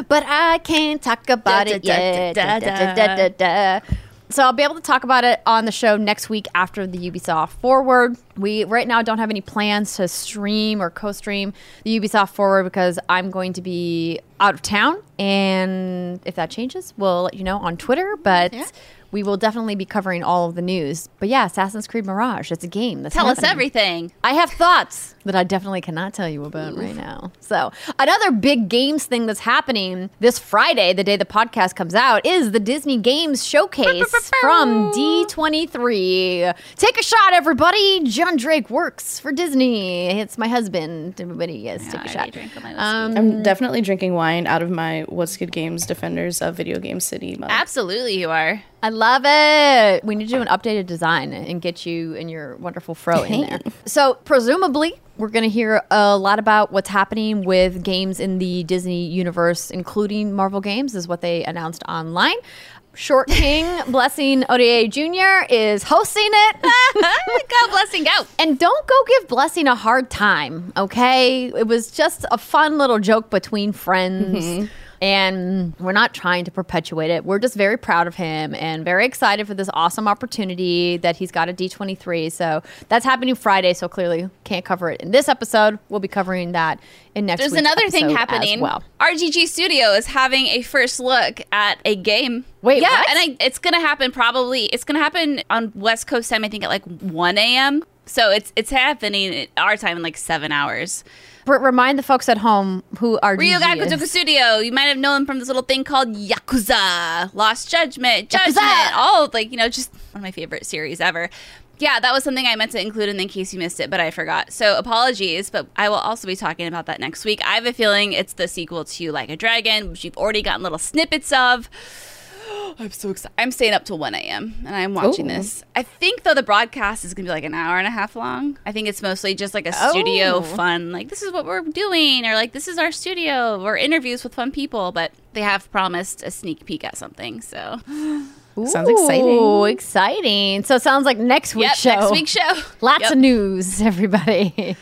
But I can't talk about Da, it da, da, yet. da, Da, da, da, da, da. So I'll be able to talk about it on the show next week after the Ubisoft Forward. We right now don't have any plans to stream or co-stream the Ubisoft Forward because I'm going to be out of town, and if that changes, we'll let you know on Twitter. But we will definitely be covering all of the news. But yeah, Assassin's Creed Mirage, it's a game. That's Tell us everything. I have thoughts that I definitely cannot tell you about right now. So, another big games thing that's happening this Friday, the day the podcast comes out, is the Disney Games Showcase from D23. Take a shot, everybody. John Drake works for Disney. It's my husband. Everybody, yes, take a I shot. already drank all my whiskey. Um, I'm definitely drinking wine out of my What's Good Games Defenders of Video Game City mug. Absolutely, you are. I love it. We need to do an updated design and get you and your wonderful fro in there. So, presumably, we're going to hear a lot about what's happening with games in the Disney universe, including Marvel games, is what they announced online. Short King Blessing Adeoye Jr. is hosting it. go, blessing, go. And don't go give Blessing a hard time, okay? It was just a fun little joke between friends. Mm-hmm. And we're not trying to perpetuate it. We're just very proud of him and very excited for this awesome opportunity that he's got at D23. So that's happening Friday. So clearly can't cover it in this episode. We'll be covering that in next There's another thing happening. well. RGG Studio is having a first look at a game. Wait, yeah, what? and I, it's gonna happen probably. It's gonna happen on West Coast time. I think at like 1 a.m. So it's it's happening at our time in like seven hours. Remind the folks at home who are Ryu Ga Gotoku Studio. You might have known from this little thing called Yakuza, Lost Judgment, Judgment, Yakuza! all like you know, just one of my favorite series ever. Yeah, that was something I meant to include in in case you missed it, but I forgot. So apologies, but I will also be talking about that next week. I have a feeling it's the sequel to Like a Dragon, which you've already gotten little snippets of. I'm so excited. I'm staying up till 1 a.m. and I'm watching Ooh. this. I think, though, the broadcast is going to be like an hour and a half long. I think it's mostly just like a studio Oh. fun, like, this is what we're doing, or like, this is our studio, or interviews with fun people. But they have promised a sneak peek at something. So, Sounds exciting. Ooh, exciting. So it sounds like next week's yep, show. next week's show. Lots Yep. of news, everybody.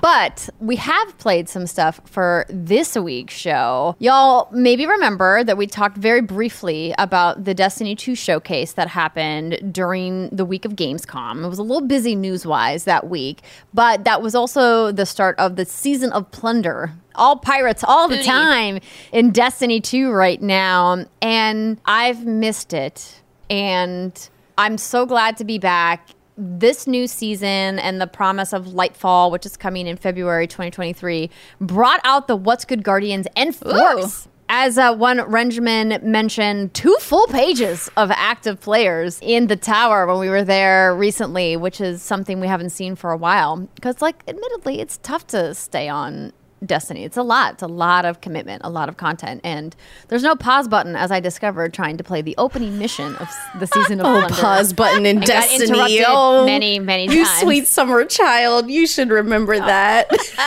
But we have played some stuff for this week's show. Y'all maybe remember that we talked very briefly about the Destiny 2 showcase that happened during the week of Gamescom. It was a little busy news wise that week, but that was also the start of the season of plunder. All pirates all the time in Destiny 2 right now. And I've missed it. And I'm so glad to be back. This new season and the promise of Lightfall, which is coming in February 2023, brought out the What's Good Guardians and Force. As uh, one Renjamin mentioned, two full pages of active players in the tower when we were there recently, which is something we haven't seen for a while. Because, like, admittedly, it's tough to stay on Destiny. It's a lot. It's a lot of commitment, a lot of content, and there's no pause button. As I discovered trying to play the opening mission of the season of Oh, Plunder. pause button in Destiny. Oh, many, many You sweet summer child. You should remember oh. that.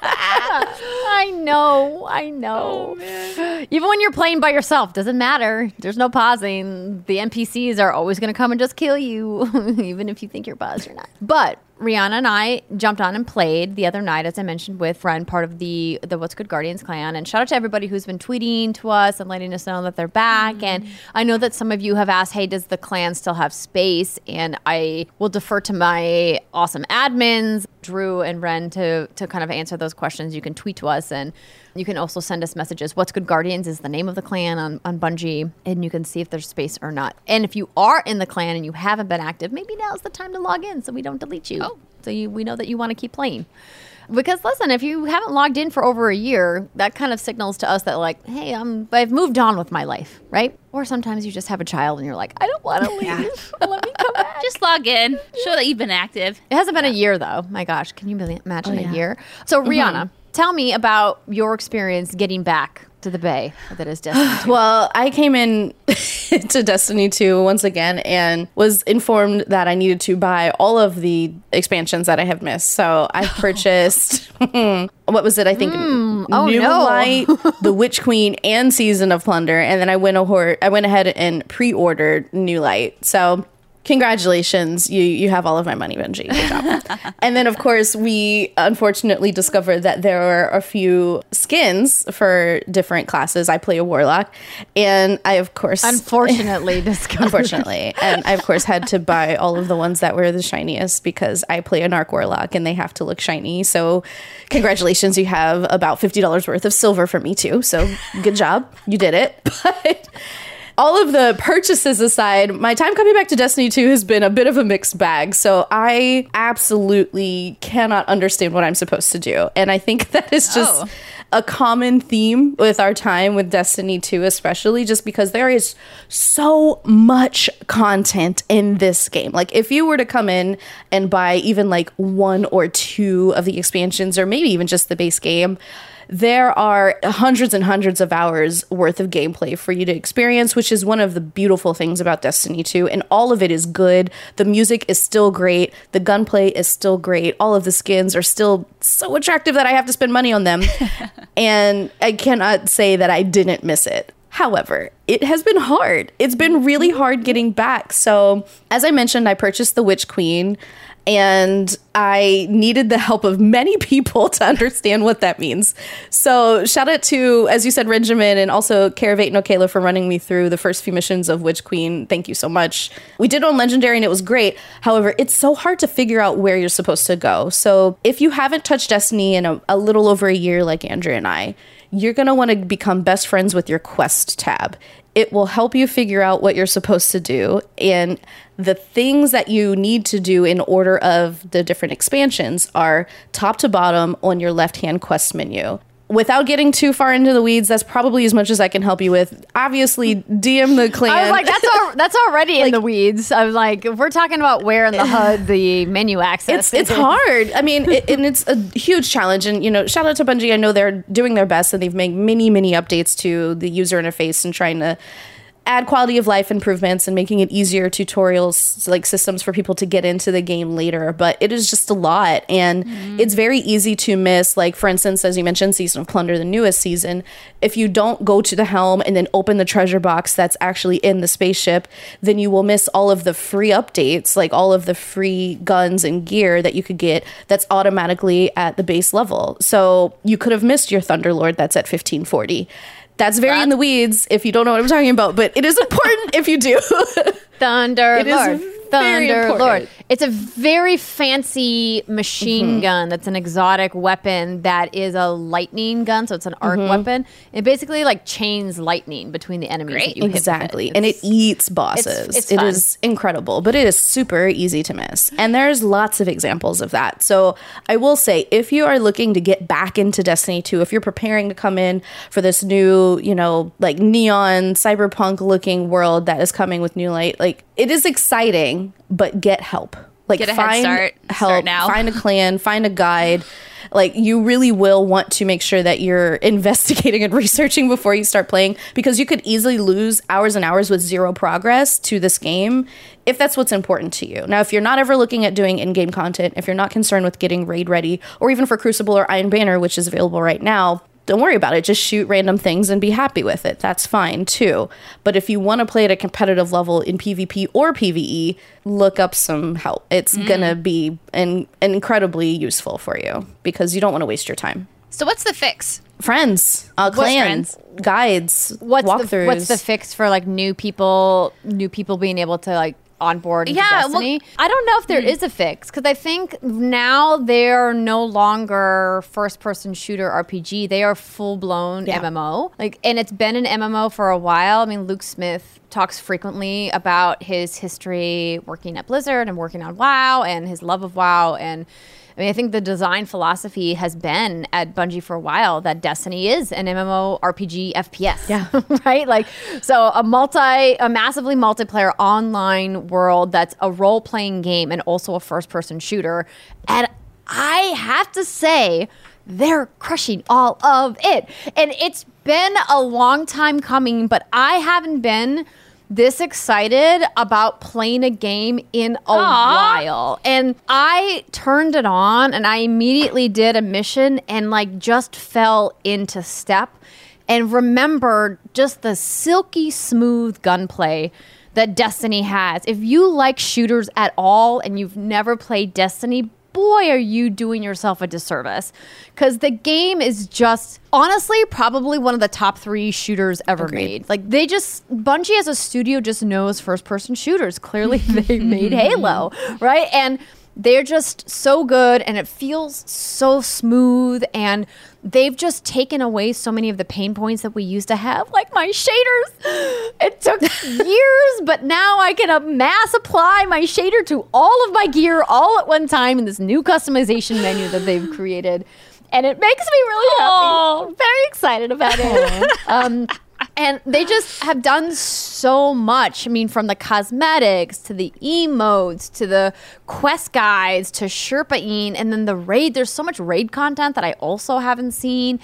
I know, I know. Oh, even when you're playing by yourself, doesn't matter. There's no pausing. The NPCs are always going to come and just kill you, even if you think you're paused or not. But Rihanna and I jumped on and played the other night, as I mentioned, with friend, part of the the What's Good Guardians clan. And shout out to everybody who's been tweeting to us and letting us know that they're back. Mm-hmm. And I know that some of you have asked, "Hey, does the clan still have space?" And I will defer to my awesome admins, Drew and Ren, to to kind of answer those questions. You can tweet to us and. You can also send us messages. What's Good Guardians is the name of the clan on, on Bungie, and you can see if there's space or not. And if you are in the clan and you haven't been active, maybe now's the time to log in so we don't delete you. So you, we know that you want to keep playing. Because listen, if you haven't logged in for over a year, that kind of signals to us that like, hey, I'm I've moved on with my life, right? Or sometimes you just have a child and you're like, I don't want to leave. Let me come back. Just log in. Show that you've been active. It hasn't been a year though. My gosh, can you imagine Oh, a year? So mm-hmm. Rihanna, tell me about your experience getting back to the Bay that is Destiny. 2. Well, I came in to Destiny 2 once again and was informed that I needed to buy all of the expansions that I have missed. So I purchased what was it? I think hmm. oh, New no. Light, The Witch Queen, and Season of Plunder. And then I went a I went ahead and pre-ordered New Light. So congratulations you you have all of my money Bungie. Good job. and then of course we unfortunately discovered that there are a few skins for different classes. I play a warlock and i of course Unfortunately, discovered. unfortunately. And i of course had to buy all of the ones that were the shiniest because i play a narc warlock and they have to look shiny. So congratulations you have about $50 worth of silver for me too. So good job. You did it. But all of the purchases aside, my time coming back to Destiny 2 has been a bit of a mixed bag. So I absolutely cannot understand what I'm supposed to do. And I think that is just Oh. a common theme with our time with Destiny 2, especially just because there is so much content in this game. Like, if you were to come in and buy even like one or two of the expansions, or maybe even just the base game, there are hundreds and hundreds of hours worth of gameplay for you to experience, which is one of the beautiful things about Destiny 2. And all of it is good. The music is still great. The gunplay is still great. All of the skins are still so attractive that I have to spend money on them. and I cannot say that I didn't miss it. However, it has been hard. It's been really hard getting back. So, as I mentioned, I purchased the Witch Queen and I needed the help of many people to understand what that means. So, shout out to, as you said, Benjamin and also Caravate and Okayla for running me through the first few missions of Witch Queen. Thank you so much. We did on Legendary and it was great. However, it's so hard to figure out where you're supposed to go. So, if you haven't touched Destiny in a, a little over a year, like Andrea and I, you're going to want to become best friends with your quest tab. It will help you figure out what you're supposed to do and the things that you need to do in order of the different expansions are top to bottom on your left hand quest menu. Without getting too far into the weeds, that's probably as much as I can help you with. Obviously, DM the clan. I was like, that's al- that's already in the weeds. I'm like, we're talking about where in the HUD the menu access. it's it's hard. I mean, it, and it's a huge challenge. And you know, shout out to Bungie. I know they're doing their best, and they've made many many updates to the user interface and trying to add quality of life improvements and making it easier tutorials like systems for people to get into the game later but it is just a lot. And mm-hmm. it's very easy to miss like for instance as you mentioned season of plunder the newest season. If you don't go to the helm and then open the treasure box that's actually in the spaceship then you will miss all of the free updates like all of the free guns and gear that you could get that's automatically at the base level. So you could have missed your thunderlord that's at 1540 that's very in the weeds if you don't know what I'm talking about, but it is important if you do. Thunder It is Lord. very Thunder. Lord. It's a very fancy machine Mm-hmm. gun that's an exotic weapon that is a lightning gun, so it's an arc Mm-hmm. weapon. It basically like chains lightning between the enemies. that you hit it. exactly. And it eats bosses. it's- it's It is incredible, but it is super easy to miss. And there's lots of examples of that. So I will say if you are looking to get back into Destiny 2, if you're preparing to come in for this new, you know, like neon cyberpunk looking world that is coming with New Light, like it is exciting, but get help. Like Get find start. help, Start now. find a clan, find a guide. Like you really will want to make sure that you're investigating and researching before you start playing because you could easily lose hours and hours with zero progress to this game if that's what's important to you. Now, if you're not ever looking at doing in-game content, if you're not concerned with getting raid ready or even for Crucible or Iron Banner, which is available right now, don't worry about it. Just shoot random things and be happy with it. That's fine too. But if you want to play at a competitive level in PvP or PvE, look up some help. It's Mm. gonna be in, incredibly useful for you because you don't want to waste your time. So what's the fix? Friends, uh, clans, friends? guides, What's walkthroughs. the what's the fix for like new people new people being able to like on board Yeah, well- I don't know if there hmm. is a fix because I think now they're no longer first person shooter RPG. They are full blown Yeah. MMO. Like and it's been an MMO for a while. I mean Luke Smith talks frequently about his history working at Blizzard and working on WoW and his love of WoW and I mean, I think the design philosophy has been at Bungie for a while that Destiny is an MMO RPG FPS. Yeah. right? Like, so a multi, a massively multiplayer online world that's a role playing game and also a first person shooter. And I have to say, they're crushing all of it. And it's been a long time coming, but I haven't been this excited about playing a game in a while. And I turned it on and I immediately did a mission and like just fell into step and remembered just the silky smooth gunplay that Destiny has. If you like shooters at all and you've never played Destiny, boy, are you doing yourself a disservice. Because the game is just, honestly, probably one of the top three shooters ever made. Like, they just, Bungie as a studio just knows first person shooters. Clearly, they made Halo, right? And they're just so good and it feels so smooth and they've just taken away so many of the pain points that we used to have like my shaders. It took years but now i can mass apply my shader to all of my gear all at one time in this new customization menu that they've created. And it makes me really happy. I'm very excited about it. Um, and they just have done so much. I mean, from the cosmetics to the emotes to the quest guides to Sherpaing, and then the raid. There's so much raid content that I also haven't seen.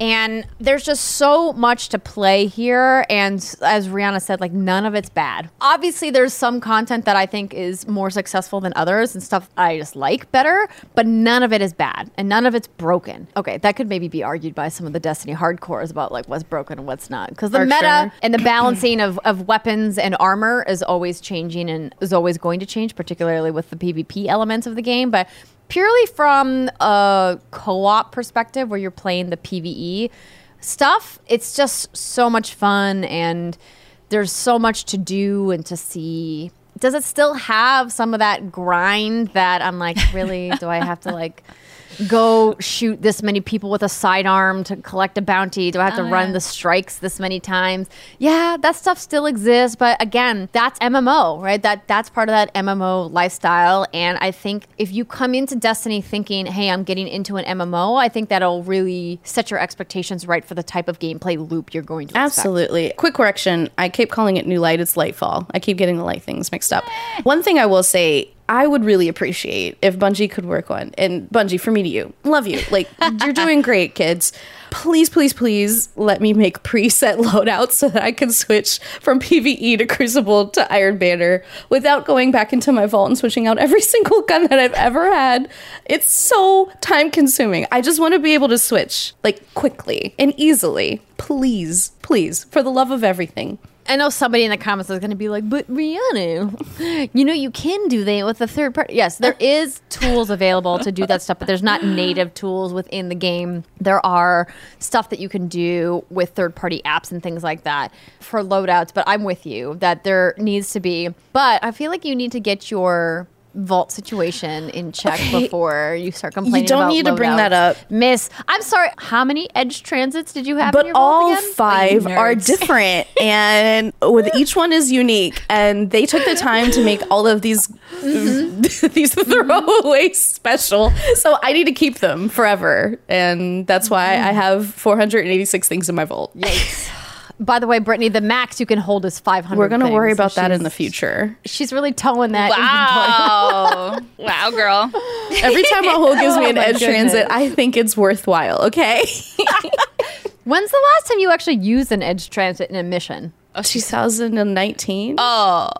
And there's just so much to play here. And as Rihanna said, like none of it's bad. Obviously, there's some content that I think is more successful than others and stuff I just like better, but none of it is bad and none of it's broken. Okay, that could maybe be argued by some of the Destiny hardcores about like what's broken and what's not. Because the For meta sure. and the balancing of, of weapons and armor is always changing and is always going to change, particularly with the PvP elements of the game. But purely from a co-op perspective where you're playing the PvE stuff, it's just so much fun and there's so much to do and to see. Does it still have some of that grind that I'm like, really, do I have to like go shoot this many people with a sidearm to collect a bounty? Do I have to oh, run the strikes this many times? Yeah, that stuff still exists, but again, that's MMO, right? That that's part of that MMO lifestyle and I think if you come into Destiny thinking, "Hey, I'm getting into an MMO," I think that'll really set your expectations right for the type of gameplay loop you're going to expect. Absolutely. Quick correction. I keep calling it New Light. It's Lightfall. I keep getting the light things mixed up. One thing I will say, I would really appreciate if Bungie could work on, and Bungie, for me to you, love you. Like, you're doing great, kids. Please, please, please let me make preset loadouts so that I can switch from PvE to Crucible to Iron Banner without going back into my vault and switching out every single gun that I've ever had. It's so time consuming. I just want to be able to switch like quickly and easily. Please, please, for the love of everything. I know somebody in the comments is going to be like, but Rihanna, you know, you can do that with a third party. Yes, there is tools available to do that stuff, but there's not native tools within the game. There are stuff that you can do with third party apps and things like that for loadouts. But I'm with you that there needs to be. But I feel like you need to get your vault situation in check Okay. before you start complaining. You don't about need to bring that up. Miss. I'm sorry. How many edge transits did you have? in but your vault all again? five Like, are different and with each one is unique and they took the time to make all of these mm-hmm. these mm-hmm. throwaway special so i need to keep them forever and that's why mm-hmm. i have 486 things in my vault By the way, Brittany, the max you can hold is 500. We're gonna worry things, so about that in the future. She's really towing that. Wow. wow, girl. Every time a hole gives me Oh an my edge transit. I think it's worthwhile. Okay. When's the last time you actually used an edge transit in a mission? 2019. Oh.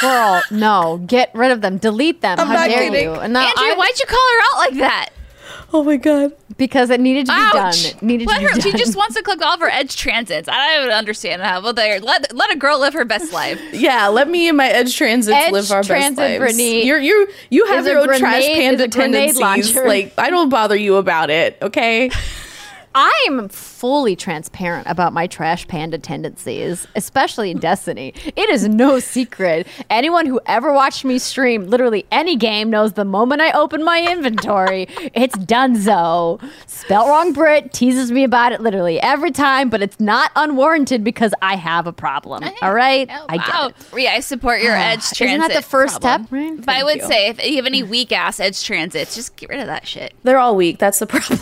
Girl, no. Get rid of them. Delete them. I'm How not dare kidding. you? And no, Andrea, I- why'd you call her out like that? Oh my god. because it needed to be Ouch. done. It needed let to be her. done. She just wants to click of her edge transits. I don't even understand how. Well, there. Let let a girl live her best life. Yeah, let me and my edge transits Edge live our transit, best lives. Brittany, You're you you have a your own trash grenade- panda is tendencies. Like I don't bother you about it. Okay. I'm fully transparent about my trash panda tendencies, especially in Destiny. It is no secret. Anyone who ever watched me stream literally any game knows the moment I open my inventory, it's donezo. Spelt wrong Brit teases me about it literally every time, but it's not unwarranted because I have a problem. All right? Oh, I get wow. it. Yeah, I support your ah, edge transit. Isn't that the first problem. step? Right? But I would you. say if you have any weak ass edge transits, just get rid of that shit. They're all weak. That's the problem.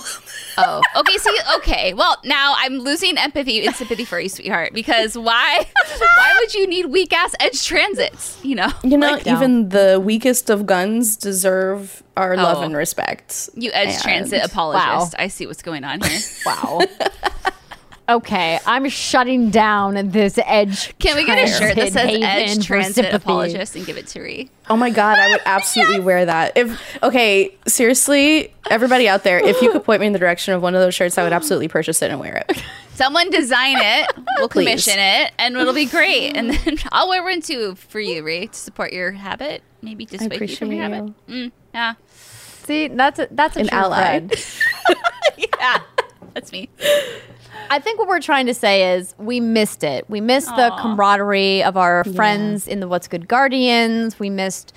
Oh, okay. See, okay. Well, now I'm losing empathy and sympathy for you, sweetheart. Because why? why would you need weak ass edge transits? You know, You know, Like- even the weakest of guns deserve our love Oh. and respect. you edge And- transit apologist. I see what's going on here. Wow. okay, I'm shutting down this edge. Can we get a shirt that transit says haven edge for transit sympathy. apologist and give it to Ree? Oh my god, I would absolutely wear that. If okay, seriously, everybody out there, if you could point me in the direction of one of those shirts, I would absolutely purchase it and wear it. Someone design it. We'll commission it, and it'll be great. And then I'll wear one too for you, Ree, to support your habit. Maybe I dissuade you from your appreciate habit. Mm, yeah, See, that's a, that's a An true ally. yeah, that's me. I think what we're trying to say is we missed it. We missed the camaraderie of our friends in the What's Good Guardians. We missed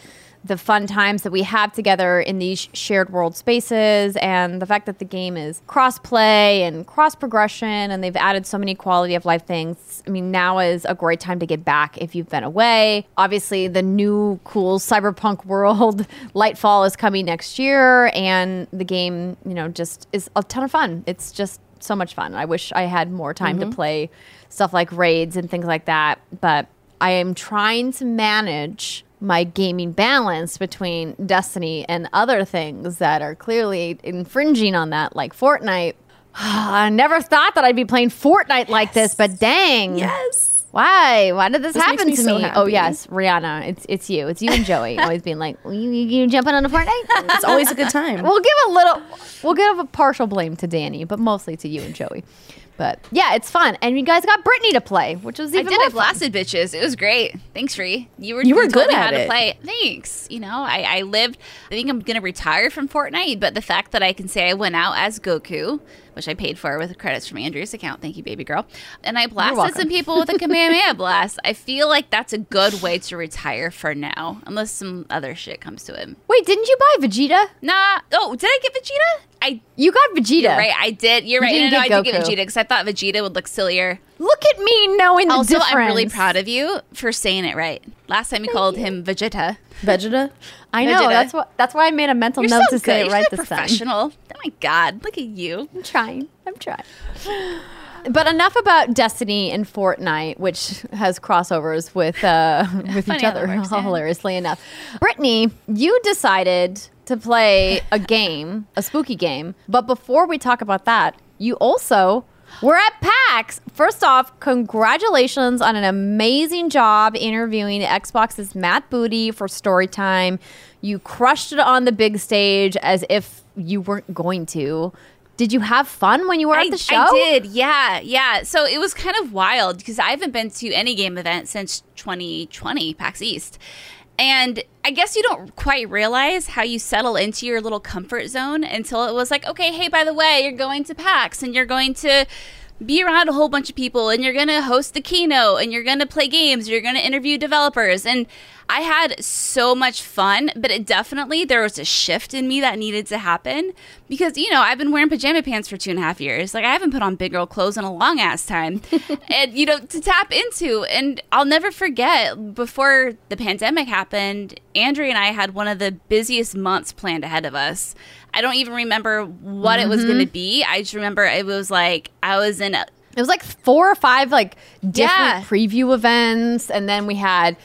the fun times that we have together in these shared world spaces and the fact that the game is cross play and cross progression and they've added so many quality of life things. I mean, now is a great time to get back if you've been away. Obviously, the new cool cyberpunk world, Lightfall, is coming next year and the game, you know, just is a ton of fun. It's just so much fun. I wish I had more time to mm-hmm. play stuff like raids and things like that, but I am trying to manage my gaming balance between Destiny and other things that are clearly infringing on that, like Fortnite. I never thought that I'd be playing Fortnite like this, but dang. Yes. Why? Why did this, This happen makes to me so me? Oh yes, Rihanna. It's it's you. It's you and Joey always being like, you, you, you jumping on a Fortnite? It's always a good time. We'll give a little, we'll give a partial blame to Danny, but mostly to you and Joey. But yeah, it's fun, and you guys got Brittany to play, which was I even did more it blasted bitches. It was great. Thanks, Ree. You were You were good me how at to it. play. Thanks. You know, I, I lived. I think I'm gonna retire from Fortnite, but the fact that I can say I went out as Goku, which I paid for with credits from Andrea's account. Thank you, baby girl. And I blasted some people with a Kamehameha blast. I feel like that's a good way to retire for now, unless some other shit comes to it. Wait, didn't you buy Vegeta? Nah. Oh, did I get Vegeta? I. You got Vegeta. Right. I did. You're You right. didn't no, no, get I did get Vegeta because I thought Vegeta would look sillier. Look at me knowing the Also, difference. I'm really proud of you for saying it right. Last time you called him Vegeta. Vegeta. I know Vegeta. that's what. That's why I made a mental You're note so to say good. it right You're this time. professional. Oh my god, look at you. I'm trying. I'm trying. But enough about Destiny and Fortnite, which has crossovers with uh, with each other, that works, yeah. hilariously enough. Brittany, you decided to play a game, a spooky game. But before we talk about that, you also were at PAX. First off, congratulations on an amazing job interviewing Xbox's Matt Booty for Storytime. You crushed it on the big stage as if you weren't going to. Did you have fun when you were I, at the show? I did, yeah, yeah. So it was kind of wild because I haven't been to any game event since 2020 PAX East. And I guess you don't quite realize how you settle into your little comfort zone until it was like, okay, hey, by the way, you're going to PAX and you're going to be around a whole bunch of people and you're going to host the keynote and you're going to play games, you're going to interview developers. And I had so much fun, but it definitely, there was a shift in me that needed to happen because, you know, I've been wearing pajama pants for two and a half years. Like, I haven't put on big girl clothes in a long ass time. and, you know, to tap into. And I'll never forget, before the pandemic happened, Andrea and I had one of the busiest months planned ahead of us. I don't even remember what it was going to be. I just remember it was like I was in It was like four or five like different Yeah. preview events, and then we had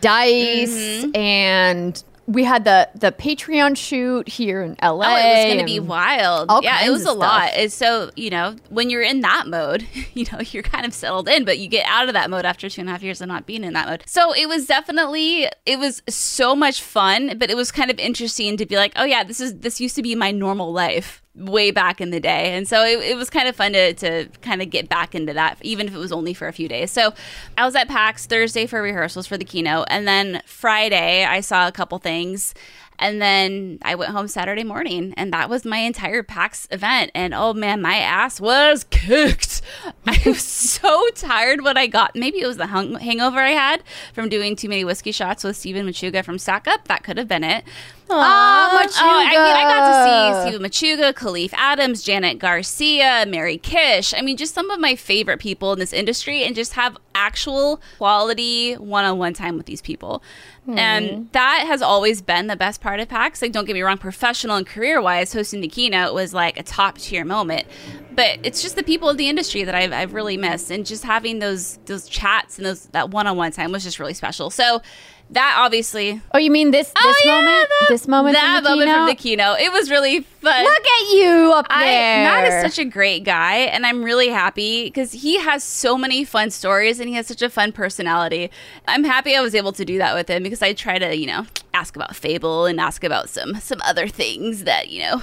Dice, Mm-hmm. and we had the the Patreon shoot here in LA. Oh, it was going to be wild. yeah, it was a of lot. It's so, you know, when you're in that mode, you know, you're kind of settled in, but you get out of that mode after two and a half years of not being in that mode. So it was definitely, it was so much fun, but it was kind of interesting to be like, oh, yeah, this is, this used to be my normal life way back in the day. And so it, it was kind of fun to, to kind of get back into that, even if it was only for a few days. So I was at PAX Thursday for rehearsals for the keynote. And then Friday, I saw a couple things. And then I went home Saturday morning, and that was my entire PAX event. And oh man, my ass was cooked. I was so tired when I got. Maybe it was the hung- hangover I had from doing too many whiskey shots with Stephen Machuga from Stack Up. That could have been it. Ah, Oh, I mean, I got to see Stephen Machuga, Kahlief Adams, Janet Garcia, Mary Kish. I mean, just some of my favorite people in this industry, and just have actual quality one-on-one time with these people. And that has always been the best part of PAX. Like, don't get me wrong, professional and career-wise, hosting the keynote was like a top-tier moment. But it's just the people of the industry that I've, I've really missed, and just having those those chats and those that one-on-one time was just really special. So that obviously Oh, you mean this this Oh, yeah, moment? that- this moment? that from the moment from the keynote? keynote. It was really fun. Look at you up I, there. Matt is such a great guy, and I'm really happy because he has so many fun stories and he has such a fun personality. I'm happy I was able to do that with him because I try to, you know, ask about Fable and ask about some some other things that you know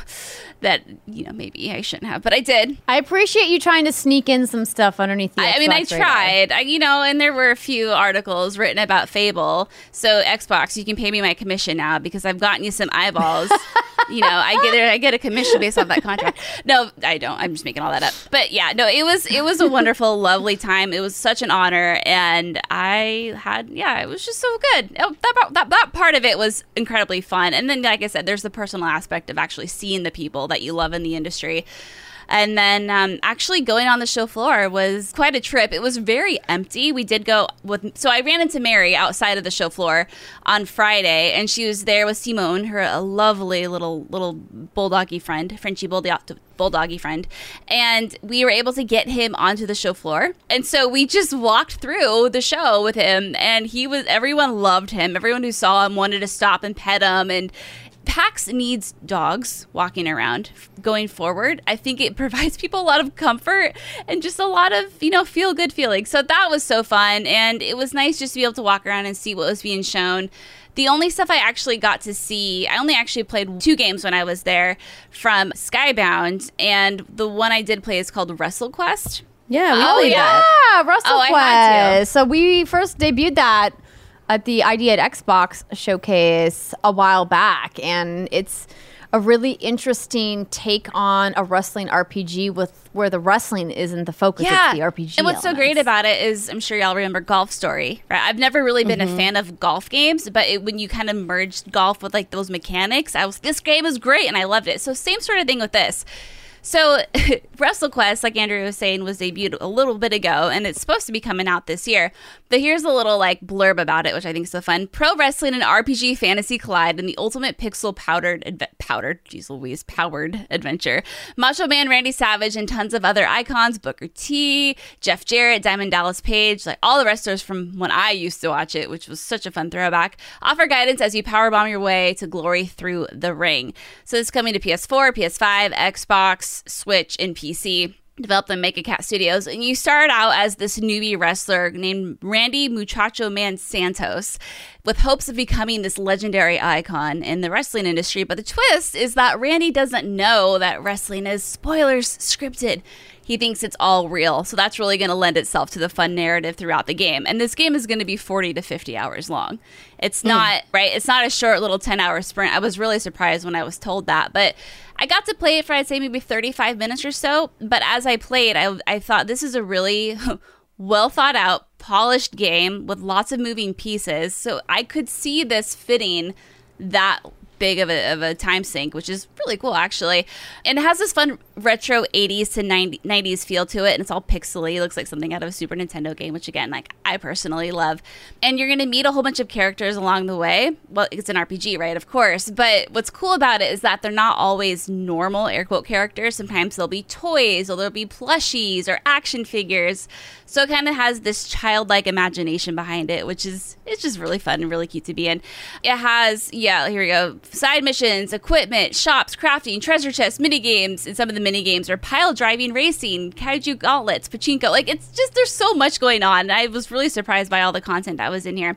that you know maybe I shouldn't have, but I did. I appreciate you trying to sneak in some stuff underneath the I, I mean, I tried. I, you know, and there were a few articles written about Fable. So Xbox, you can pay me my commission now because I've gotten you some eyeballs. you know, I get I get a commission based off that contract. No, I don't. I'm just making all that up. But yeah, no, it was it was a wonderful, lovely time. It was such an honor, and I had yeah, it was just so good. Oh, that that that part of it was incredibly fun. And then, like I said, there's the personal aspect of actually seeing the people that you love in the industry. And then um, actually going on the show floor was quite a trip. It was very empty. We did go with, so I ran into Mary outside of the show floor on Friday, and she was there with Simone, her a lovely little little bulldoggy friend, Frenchie bulldog bulldoggy friend, and we were able to get him onto the show floor. And so we just walked through the show with him, and he was everyone loved him. Everyone who saw him wanted to stop and pet him, and PAX needs dogs walking around going forward. I think it provides people a lot of comfort and just a lot of, you know, feel good feeling. So that was so fun. And it was nice just to be able to walk around and see what was being shown. The only stuff I actually got to see, I only actually played two games when I was there from Skybound. And the one I did play is called WrestleQuest. Yeah, we Oh, yeah. that. Yeah, Russell Oh, I had to. Quest. So we first debuted that at the ID at Xbox showcase a while back, and it's a really interesting take on a wrestling RPG with where the wrestling isn't the focus; it's the RPG. And what's so great about it is, I'm sure y'all remember Golf Story, right? I've never really been Mm-hmm. a fan of golf games, but it, when you kind of merged golf with like those mechanics, I was this game is great and I loved it. So same sort of thing with this. So WrestleQuest, like Andrew was saying, was debuted a little bit ago, and it's supposed to be coming out this year. But here's a little like blurb about it, which I think is so fun. Pro wrestling and RPG fantasy collide in the ultimate pixel powdered adve- powdered, geez Louise, powered adventure. Macho Man Randy Savage and tons of other icons, Booker T, Jeff Jarrett, Diamond Dallas Page, like all the wrestlers from when I used to watch it, which was such a fun throwback, offer guidance as you powerbomb your way to glory through the ring. So it's coming to PS4, PS5, Xbox, Switch, and PC developed by Mega Cat Studios, and you start out as this newbie wrestler named Randy Muchacho Man Santos, with hopes of becoming this legendary icon in the wrestling industry. But the twist is that Randy doesn't know that wrestling is spoilers scripted. He thinks it's all real, so that's really going to lend itself to the fun narrative throughout the game. And this game is going to be 40 to 50 hours long. It's hmm. not, right? It's not a short little 10 hour sprint. I was really surprised when I was told that. But I got to play it for, I'd say, maybe 35 minutes or so. But as I played, I, I thought this is a really well thought out, polished game with lots of moving pieces. So I could see this fitting that big of a, of a time sink, which is really cool actually. And it has this fun retro 80s to 90, 90s feel to it, and it's all pixely. It looks like something out of a Super Nintendo game, which again, like I personally love. And you're gonna meet a whole bunch of characters along the way. Well, it's an RPG, right? Of course. But what's cool about it is that they're not always normal air quote characters. Sometimes they'll be toys, or there'll be plushies or action figures. So it kind of has this childlike imagination behind it, which is it's just really fun and really cute to be in. It has yeah, here we go, side missions, equipment, shops, crafting, treasure chests, mini games, and some of the mini games are pile driving, racing, kaiju gauntlets, pachinko. Like it's just there's so much going on. I was really surprised by all the content that was in here.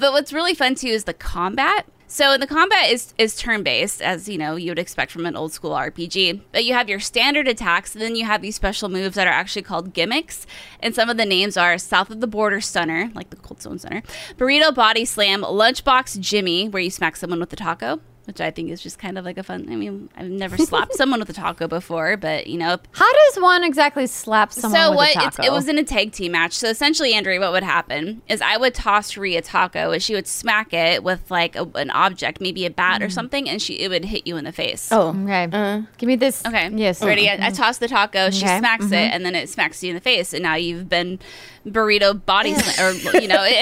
But what's really fun too is the combat. So the combat is is turn based, as you know you would expect from an old school RPG. But you have your standard attacks, and then you have these special moves that are actually called gimmicks. And some of the names are South of the Border Stunner, like the Cold Stone Stunner, Burrito Body Slam, Lunchbox Jimmy, where you smack someone with the taco, which I think is just kind of like a fun. I mean, I've never slapped someone with a taco before, but you know. How does one exactly slap someone So with what? a It's, taco? it was in a tag team match. So essentially, Andrea, what would happen is I would toss Rhea a taco, and she would smack it with like a, an object, maybe a bat or mm. something, and she it would hit you in the face. Oh, mm. okay. Uh. Give me this. Okay. Yes. Ready? Oh. I, I toss the taco. She Okay. smacks it, mm-hmm. and then it smacks you in the face, and now you've been burrito body slam, or you know.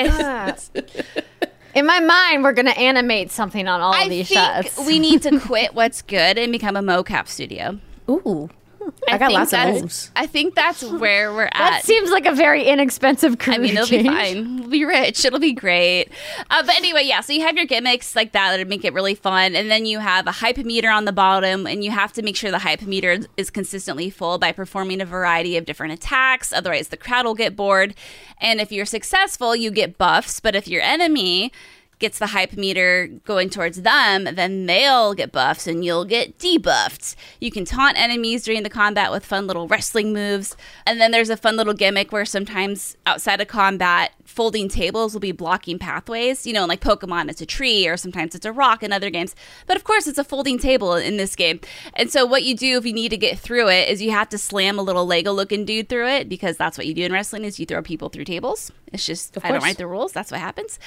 It, In my mind, we're gonna animate something on all I of these think shots. we need to quit what's good and become a mocap studio. ooh. I got lots of moves. I think that's where we're at. that seems like a very inexpensive career I mean, it'll change. be fine. We'll be rich. It'll be great. Uh, but anyway, yeah. So you have your gimmicks like that that make it really fun, and then you have a hype meter on the bottom, and you have to make sure the hype meter is consistently full by performing a variety of different attacks. Otherwise, the crowd will get bored. And if you're successful, you get buffs. But if your enemy gets the hype meter going towards them, then they'll get buffs and you'll get debuffed. You can taunt enemies during the combat with fun little wrestling moves. And then there's a fun little gimmick where sometimes outside of combat, folding tables will be blocking pathways. You know, like Pokemon, it's a tree, or sometimes it's a rock in other games. But of course, it's a folding table in this game. And so, what you do if you need to get through it is you have to slam a little Lego looking dude through it because that's what you do in wrestling is you throw people through tables. It's just I don't write the rules. That's what happens.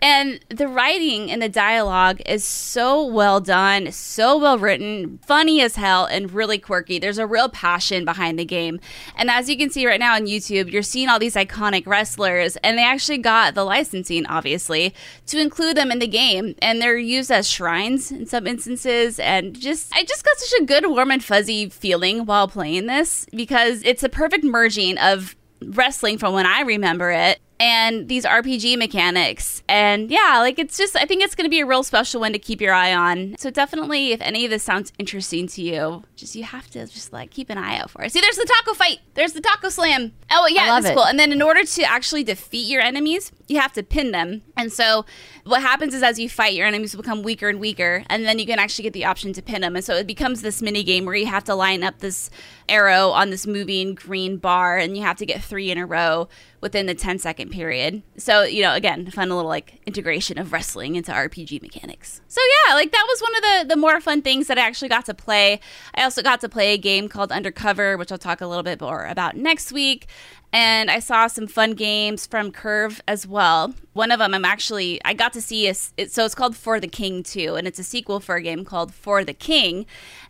And the writing and the dialogue is so well done, so well written, funny as hell, and really quirky. There's a real passion behind the game. And as you can see right now on YouTube, you're seeing all these iconic wrestlers, and they actually got the licensing, obviously, to include them in the game. And they're used as shrines in some instances. And just, I just got such a good, warm, and fuzzy feeling while playing this because it's a perfect merging of wrestling from when I remember it and these RPG mechanics. And yeah, like it's just, I think it's going to be a real special one to keep your eye on. So definitely, if any of this sounds interesting to you, just you have to just like keep an eye out for it. See, there's the taco fight, there's the taco slam. Oh, yeah, that's it. cool. And then in order to actually defeat your enemies, you have to pin them. And so what happens is as you fight, your enemies become weaker and weaker, and then you can actually get the option to pin them. And so it becomes this mini game where you have to line up this arrow on this moving green bar, and you have to get three in a row within the 10 second period. So, you know, again, fun little like integration of wrestling into RPG mechanics. So yeah, like that was one of the the more fun things that I actually got to play. I also got to play a game called Undercover, which I'll talk a little bit more about next week. And I saw some fun games from Curve as well. One of them I'm actually I got to see is it, so it's called For the King 2 and it's a sequel for a game called For the King.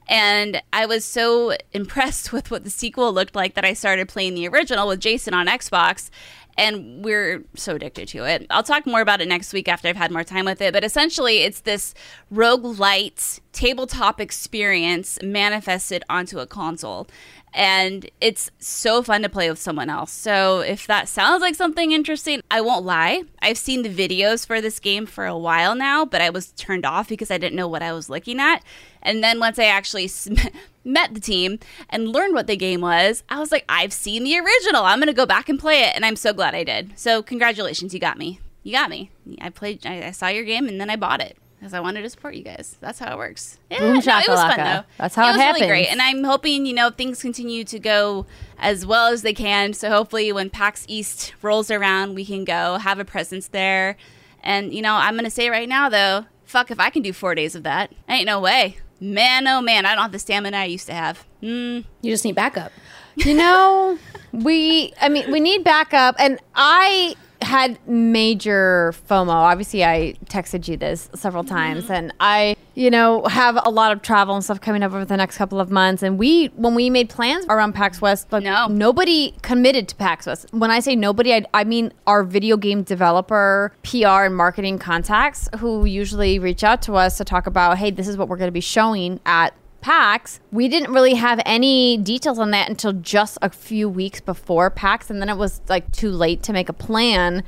And I was so impressed with what the sequel looked like that I started playing the original with Jason on Xbox and we're so addicted to it. I'll talk more about it next week after I've had more time with it, but essentially it's this roguelite tabletop experience manifested onto a console. And it's so fun to play with someone else. So if that sounds like something interesting, I won't lie. I've seen the videos for this game for a while now, but I was turned off because I didn't know what I was looking at. And then once I actually met the team and learned what the game was, I was like, I've seen the original. I'm going to go back and play it. And I'm so glad I did. So, congratulations. You got me. You got me. I played, I, I saw your game and then I bought it because I wanted to support you guys. That's how it works. Yeah, Boom no, it was fun though. That's how it it was really great. And I'm hoping, you know, things continue to go as well as they can. So, hopefully, when PAX East rolls around, we can go have a presence there. And, you know, I'm going to say right now, though, fuck if I can do four days of that. Ain't no way. Man, oh man, I don't have the stamina I used to have. Mm, You just need backup. You know, we I mean we need backup and I had major FOMO. Obviously, I texted you this several mm-hmm. times, and I, you know, have a lot of travel and stuff coming up over the next couple of months. And we, when we made plans around PAX West, like, No. nobody committed to PAX West. When I say nobody, I, I mean our video game developer, PR, and marketing contacts who usually reach out to us to talk about, hey, this is what we're going to be showing at PAX, we didn't really have any details on that until just a few weeks before PAX, and then it was like too late to make a plan.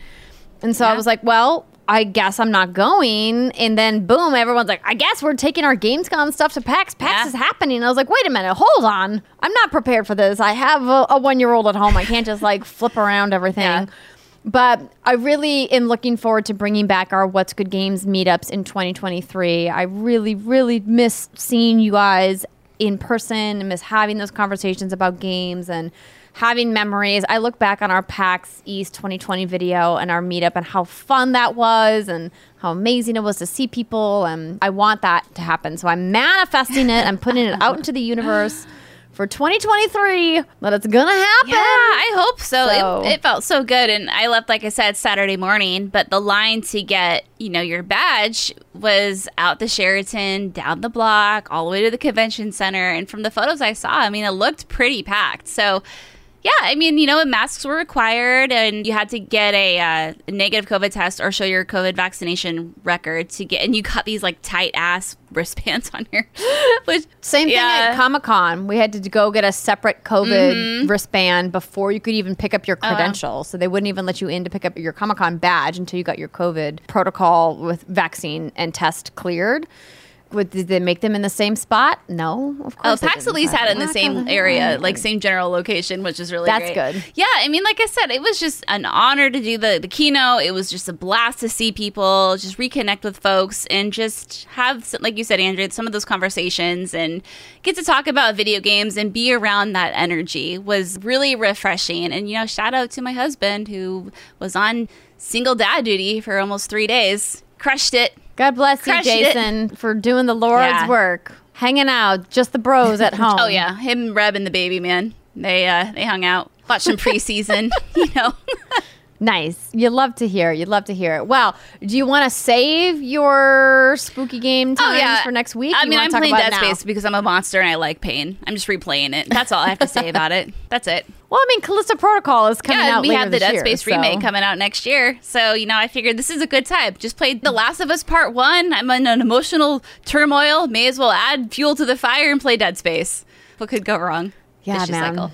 And so I was like, well, I guess I'm not going. And then boom, everyone's like, I guess we're taking our Gamescom stuff to PAX. PAX Yeah. is happening. And I was like, wait a minute, hold on. I'm not prepared for this. I have a, a one year old at home. I can't just like flip around everything. Yeah. But I really am looking forward to bringing back our What's Good Games meetups in 2023. I really, really miss seeing you guys in person and miss having those conversations about games and having memories. I look back on our PAX East 2020 video and our meetup and how fun that was and how amazing it was to see people. And I want that to happen. So I'm manifesting it. I'm putting it out into the universe for 2023 that it's to happen. Yeah, I hope so. So- It, it felt so good, and I left like I said Saturday morning. But the line to get you know your badge was out the Sheraton, down the block, all the way to the convention center. And from the photos I saw, I mean, it looked pretty packed. So. Yeah, I mean, you know, masks were required, and you had to get a, uh, a negative COVID test or show your COVID vaccination record to get. And you got these like tight ass wristbands on your, which Same thing Yeah. at Comic Con. We had to go get a separate COVID wristband before you could even pick up your credentials. so they wouldn't even let you in to pick up your Comic Con badge until you got your COVID protocol with vaccine and test cleared. Would, did they make them in the same spot? No, of Oh, course. they Pax didn't. Elise had it in the same area, like same general location, which is really That's great. good. Yeah, I mean, like I said, it was just an honor to do the the keynote. It was just a blast to see people, just reconnect with folks, and just have, s- like you said, Andrew, some of those conversations and get to talk about video games and be around that energy was really refreshing. And you know, shout out to my husband who was on single dad duty for almost three days, crushed it. God bless you, Crushed it. Jason, for doing the Lord's Yeah. work, hanging out, just the bros at home. Oh yeah, him, Reb, and the baby man. They uh they hung out, watched some preseason. you know, Nice. You love to hear. You'd love to hear it. Well, do you want to save your spooky game oh, times for next week? Oh, I mean, I'm playing Dead? Space because I'm a monster and I like pain. I'm just replaying it. That's all I have to say about it. That's it. Well, I mean, Callisto Protocol is coming out. yeah, out. we have the Dead year, Space so- remake coming out next year. So, you know, I figured this is a good time. Just played The Last of Us Part 1. I'm in an emotional turmoil. May as well add fuel to the fire and play Dead Space. What could go wrong? Yeah, man. cycle.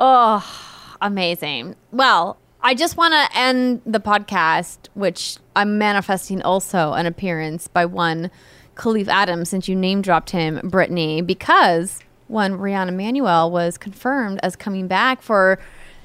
Oh, amazing. Well, I just want to end the podcast, which I'm manifesting also an appearance by one Kahlief Adams, since you name dropped him, Brittany, because one Rihanna Manuel was confirmed as coming back for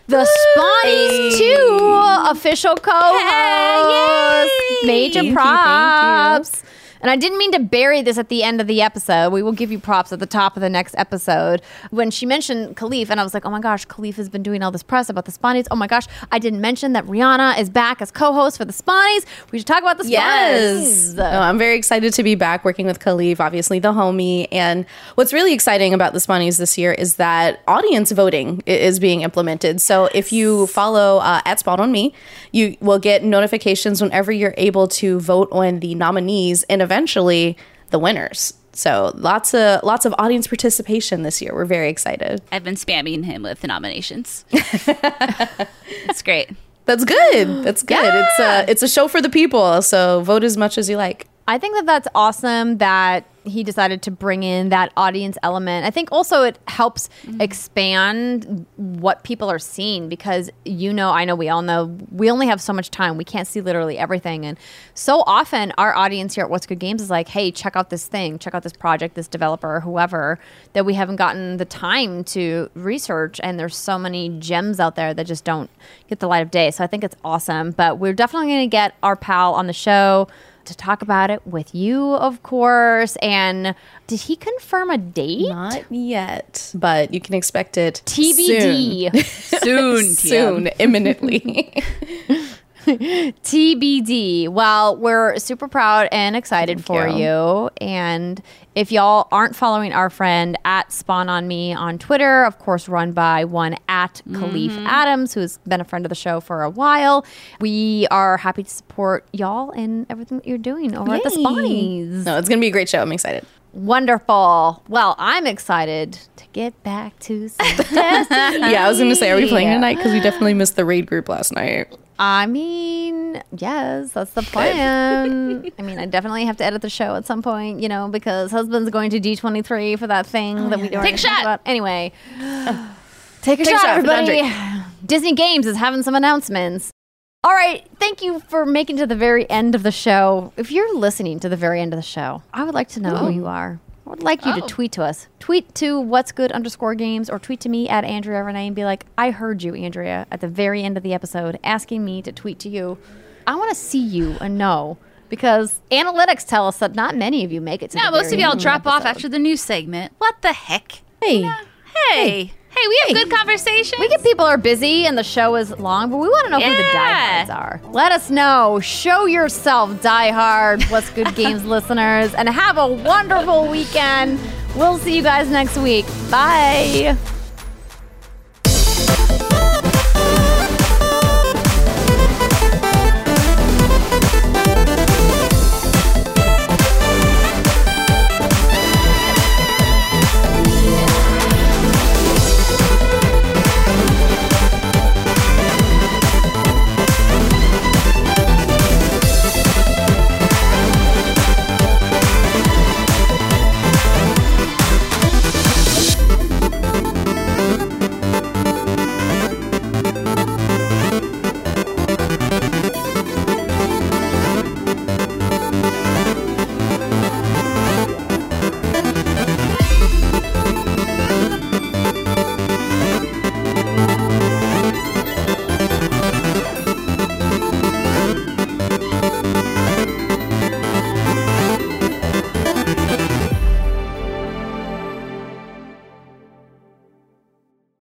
the Spawnies 2 official co-host. Yay! Major Thank you, thank you. And I didn't mean to bury this at the end of the episode. We will give you props at the top of the next episode. When she mentioned Kahlief, and I was like, oh my gosh, Kahlief has been doing all this press about the Spawnies. Oh my gosh, I didn't mention that Rihanna is back as co host for the Spawnies. We should talk about the Spawnies. Yes. No, I'm very excited to be back working with Kahlief, obviously the homie. And what's really exciting about the Spawnies this year is that audience voting is being implemented. So if you follow uh, at Spawn on Me, you will get notifications whenever you're able to vote on the nominees in and eventually the winners. So lots of lots of audience participation this year. We're very excited. I've been spamming him with the nominations. it's great. That's good. That's good. It's a it's a show for the people. So vote as much as you like. I think that that's awesome that he decided to bring in that audience element. I think also it helps mm-hmm. expand what people are seeing because you know, I know we all know we only have so much time. We can't see literally everything. And so often our audience here at What's Good Games is like, hey, check out this thing, check out this project, this developer, whoever, that we haven't gotten the time to research. And there's so many gems out there that just don't get the light of day. So I think it's awesome. But we're definitely going to get our pal on the show to talk about it with you, of course. And did he confirm a date? Not yet, but you can expect it TBD. soon, Soon, soon, imminently. TBD. Well, we're super proud and excited for you. you. And if y'all aren't following our friend at Spawn on Me on Twitter, of course, run by one at Kahlief mm-hmm. Adams, who's been a friend of the show for a while. We are happy to support y'all and everything that you're doing over at the Spawnies. No, it's gonna be a great show. I'm excited. Wonderful. Well, I'm excited to get back to some Yeah, I was gonna say, are we playing tonight? Because we definitely missed the raid group last night. I mean, yes, that's the plan. I mean, I definitely have to edit the show at some point, you know, because husband's going to D23 for that thing oh, that we don't Take a shot. about. Anyway, take a Take shot, shot everybody. Disney Games is having some announcements. All right, thank you for making to the very end of the show. If you're listening to the very end of the show, I would like to know who you are. Would like you to oh. tweet to us. Tweet to what's good underscore games or tweet to me at Andrea Rene and be like, I heard you, Andrea, at the very end of the episode, asking me to tweet to you. I want to see you and know because analytics tell us that not many of you make it to No, most of y'all drop the off after the news segment. What the heck? Hey, Hey, hey, we have good conversations. We get people are busy and the show is long, but we want to know who the Yeah. diehards are. Let us know. Show yourself, diehard. What's good games listeners, and have a wonderful weekend. We'll see you guys next week. Bye.